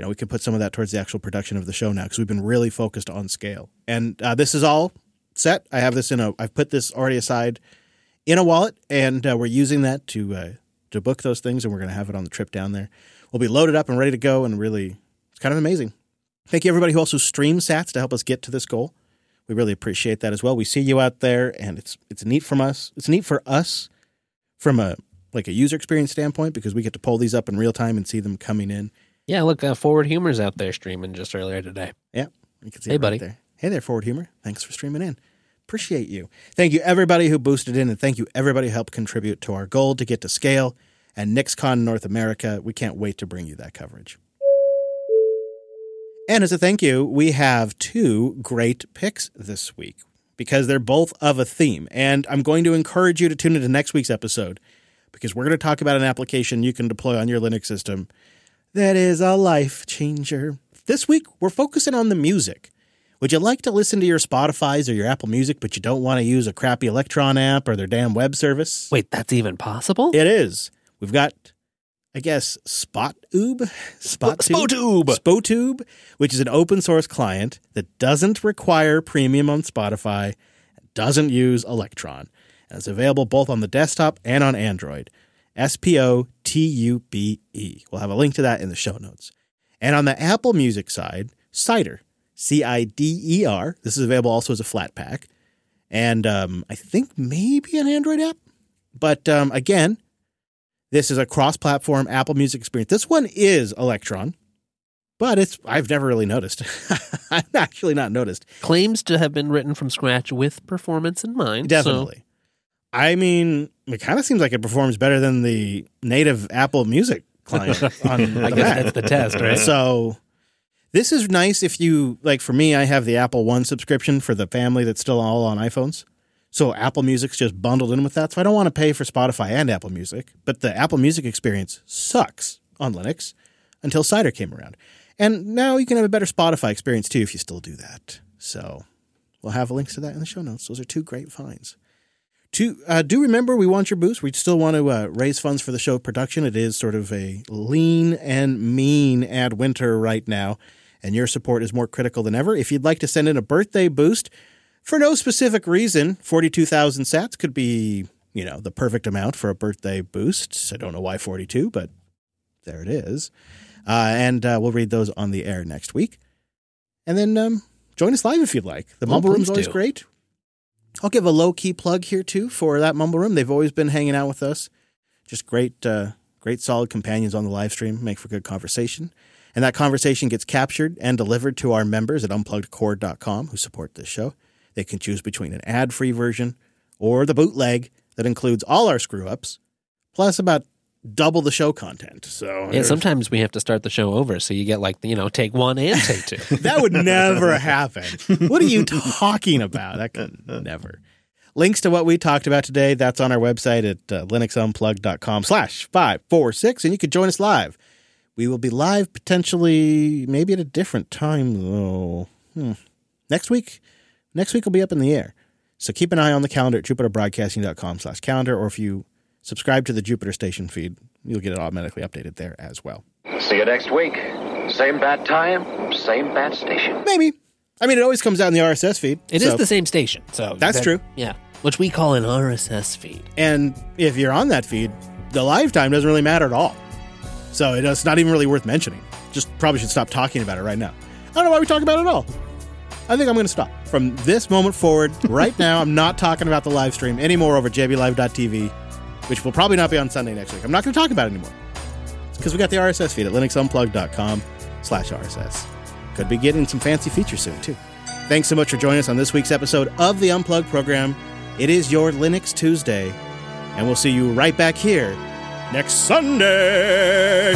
you know, we can put some of that towards the actual production of the show now because we've been really focused on SCaLE. And uh, this is all set. I have this in a. I've put this already aside in a wallet, and uh, we're using that to uh, to book those things, and we're going to have it on the trip down there. We'll be loaded up and ready to go, and really, it's kind of amazing. Thank you everybody who also streams sats to help us get to this goal. We really appreciate that as well. We see you out there, and it's it's neat from us. It's neat for us from a like a user experience standpoint because we get to pull these up in real time and see them coming in. Yeah, look, uh, Forward Humor's out there streaming just earlier today. Yeah, you can see Hey, right buddy. there. Hey there, Forward Humor. Thanks for streaming in. Appreciate you. Thank you everybody who boosted in, and thank you everybody who helped contribute to our goal to get to SCaLE. And NixCon North America, we can't wait to bring you that coverage. And as a thank you, we have two great picks this week because they're both of a theme. And I'm going to encourage you to tune into next week's episode because we're going to talk about an application you can deploy on your Linux system that is a life changer. This week, we're focusing on the music. Would you like to listen to your Spotify's or your Apple Music, but you don't want to use a crappy Electron app or their damn web service? Wait, that's even possible? It is. We've got, I guess, SpotTube? SpotTube? Spotube. SpoTube, which is an open source client that doesn't require premium on Spotify, doesn't use Electron, and it's available both on the desktop and on Android. S P O T U B E. We'll have a link to that in the show notes. And on the Apple Music side, Cider, C I D E R. This is available also as a Flatpak, and um, I think maybe an Android app. But um, again, this is a cross-platform Apple Music experience. This one is Electron, but it's I've never really noticed. I've actually not noticed. Claims to have been written from scratch with performance in mind. so- Definitely. I mean, it kind of seems like it performs better than the native Apple Music client on I guess Mac. that's the test, right? So this is nice if you like for me I have the Apple One subscription for the family that's still all on iPhones. So Apple Music's just bundled in with that. So I don't want to pay for Spotify and Apple Music, but the Apple Music experience sucks on Linux until Cider came around. And now you can have a better Spotify experience too if you still do that. So we'll have links to that in the show notes. Those are two great finds. To uh, do remember, we want your boost. We still want to uh, raise funds for the show production. It is sort of a lean and mean ad winter right now, and your support is more critical than ever. If you'd like to send in a birthday boost for no specific reason, forty-two thousand sats could be, you know, the perfect amount for a birthday boost. I don't know why forty-two, but there it is. Uh, and uh, we'll read those on the air next week. And then um, join us live if you'd like. The Oh, Mumble Room's please always do. great. I'll give a low key plug here too for that Mumble Room. They've always been hanging out with us. Just great, uh, great solid companions on the live stream. Make for good conversation. And that conversation gets captured and delivered to our members at unpluggedcore.com who support this show. They can choose between an ad free version or the bootleg that includes all our screw ups, plus about double the show content. So Yeah, sometimes we have to start the show over, so you get like you know take one and take two. that would never happen. What are you talking about? That could never. Links to what we talked about today, that's on our website at uh, linuxunplugged.com slash 546, and you could join us live. We will be live potentially maybe at a different time, though. Hmm. Next week? Next week will be up in the air. So keep an eye on the calendar at jupiterbroadcasting.com slash calendar, or if you subscribe to the Jupiter Station feed, you'll get it automatically updated there as well. See you next week. Same bad time, same bad station. Maybe. I mean, it always comes out in the RSS feed. It is so- the same station, so That's that- true. Yeah, which we call an RSS feed. And if you're on that feed, the live time doesn't really matter at all. So it's not even really worth mentioning. Just probably should stop talking about it right now. I don't know why we talk about it at all. I think I'm going to stop. From this moment forward, right now, I'm not talking about the live stream anymore over jblive.tv, which will probably not be on Sunday next week. I'm not going to talk about it anymore. because we got the RSS feed at linuxunplug.com slash RSS. Could be getting some fancy features soon, too. Thanks so much for joining us on this week's episode of the Unplugged program. It is your Linux Tuesday, and we'll see you right back here next Sunday.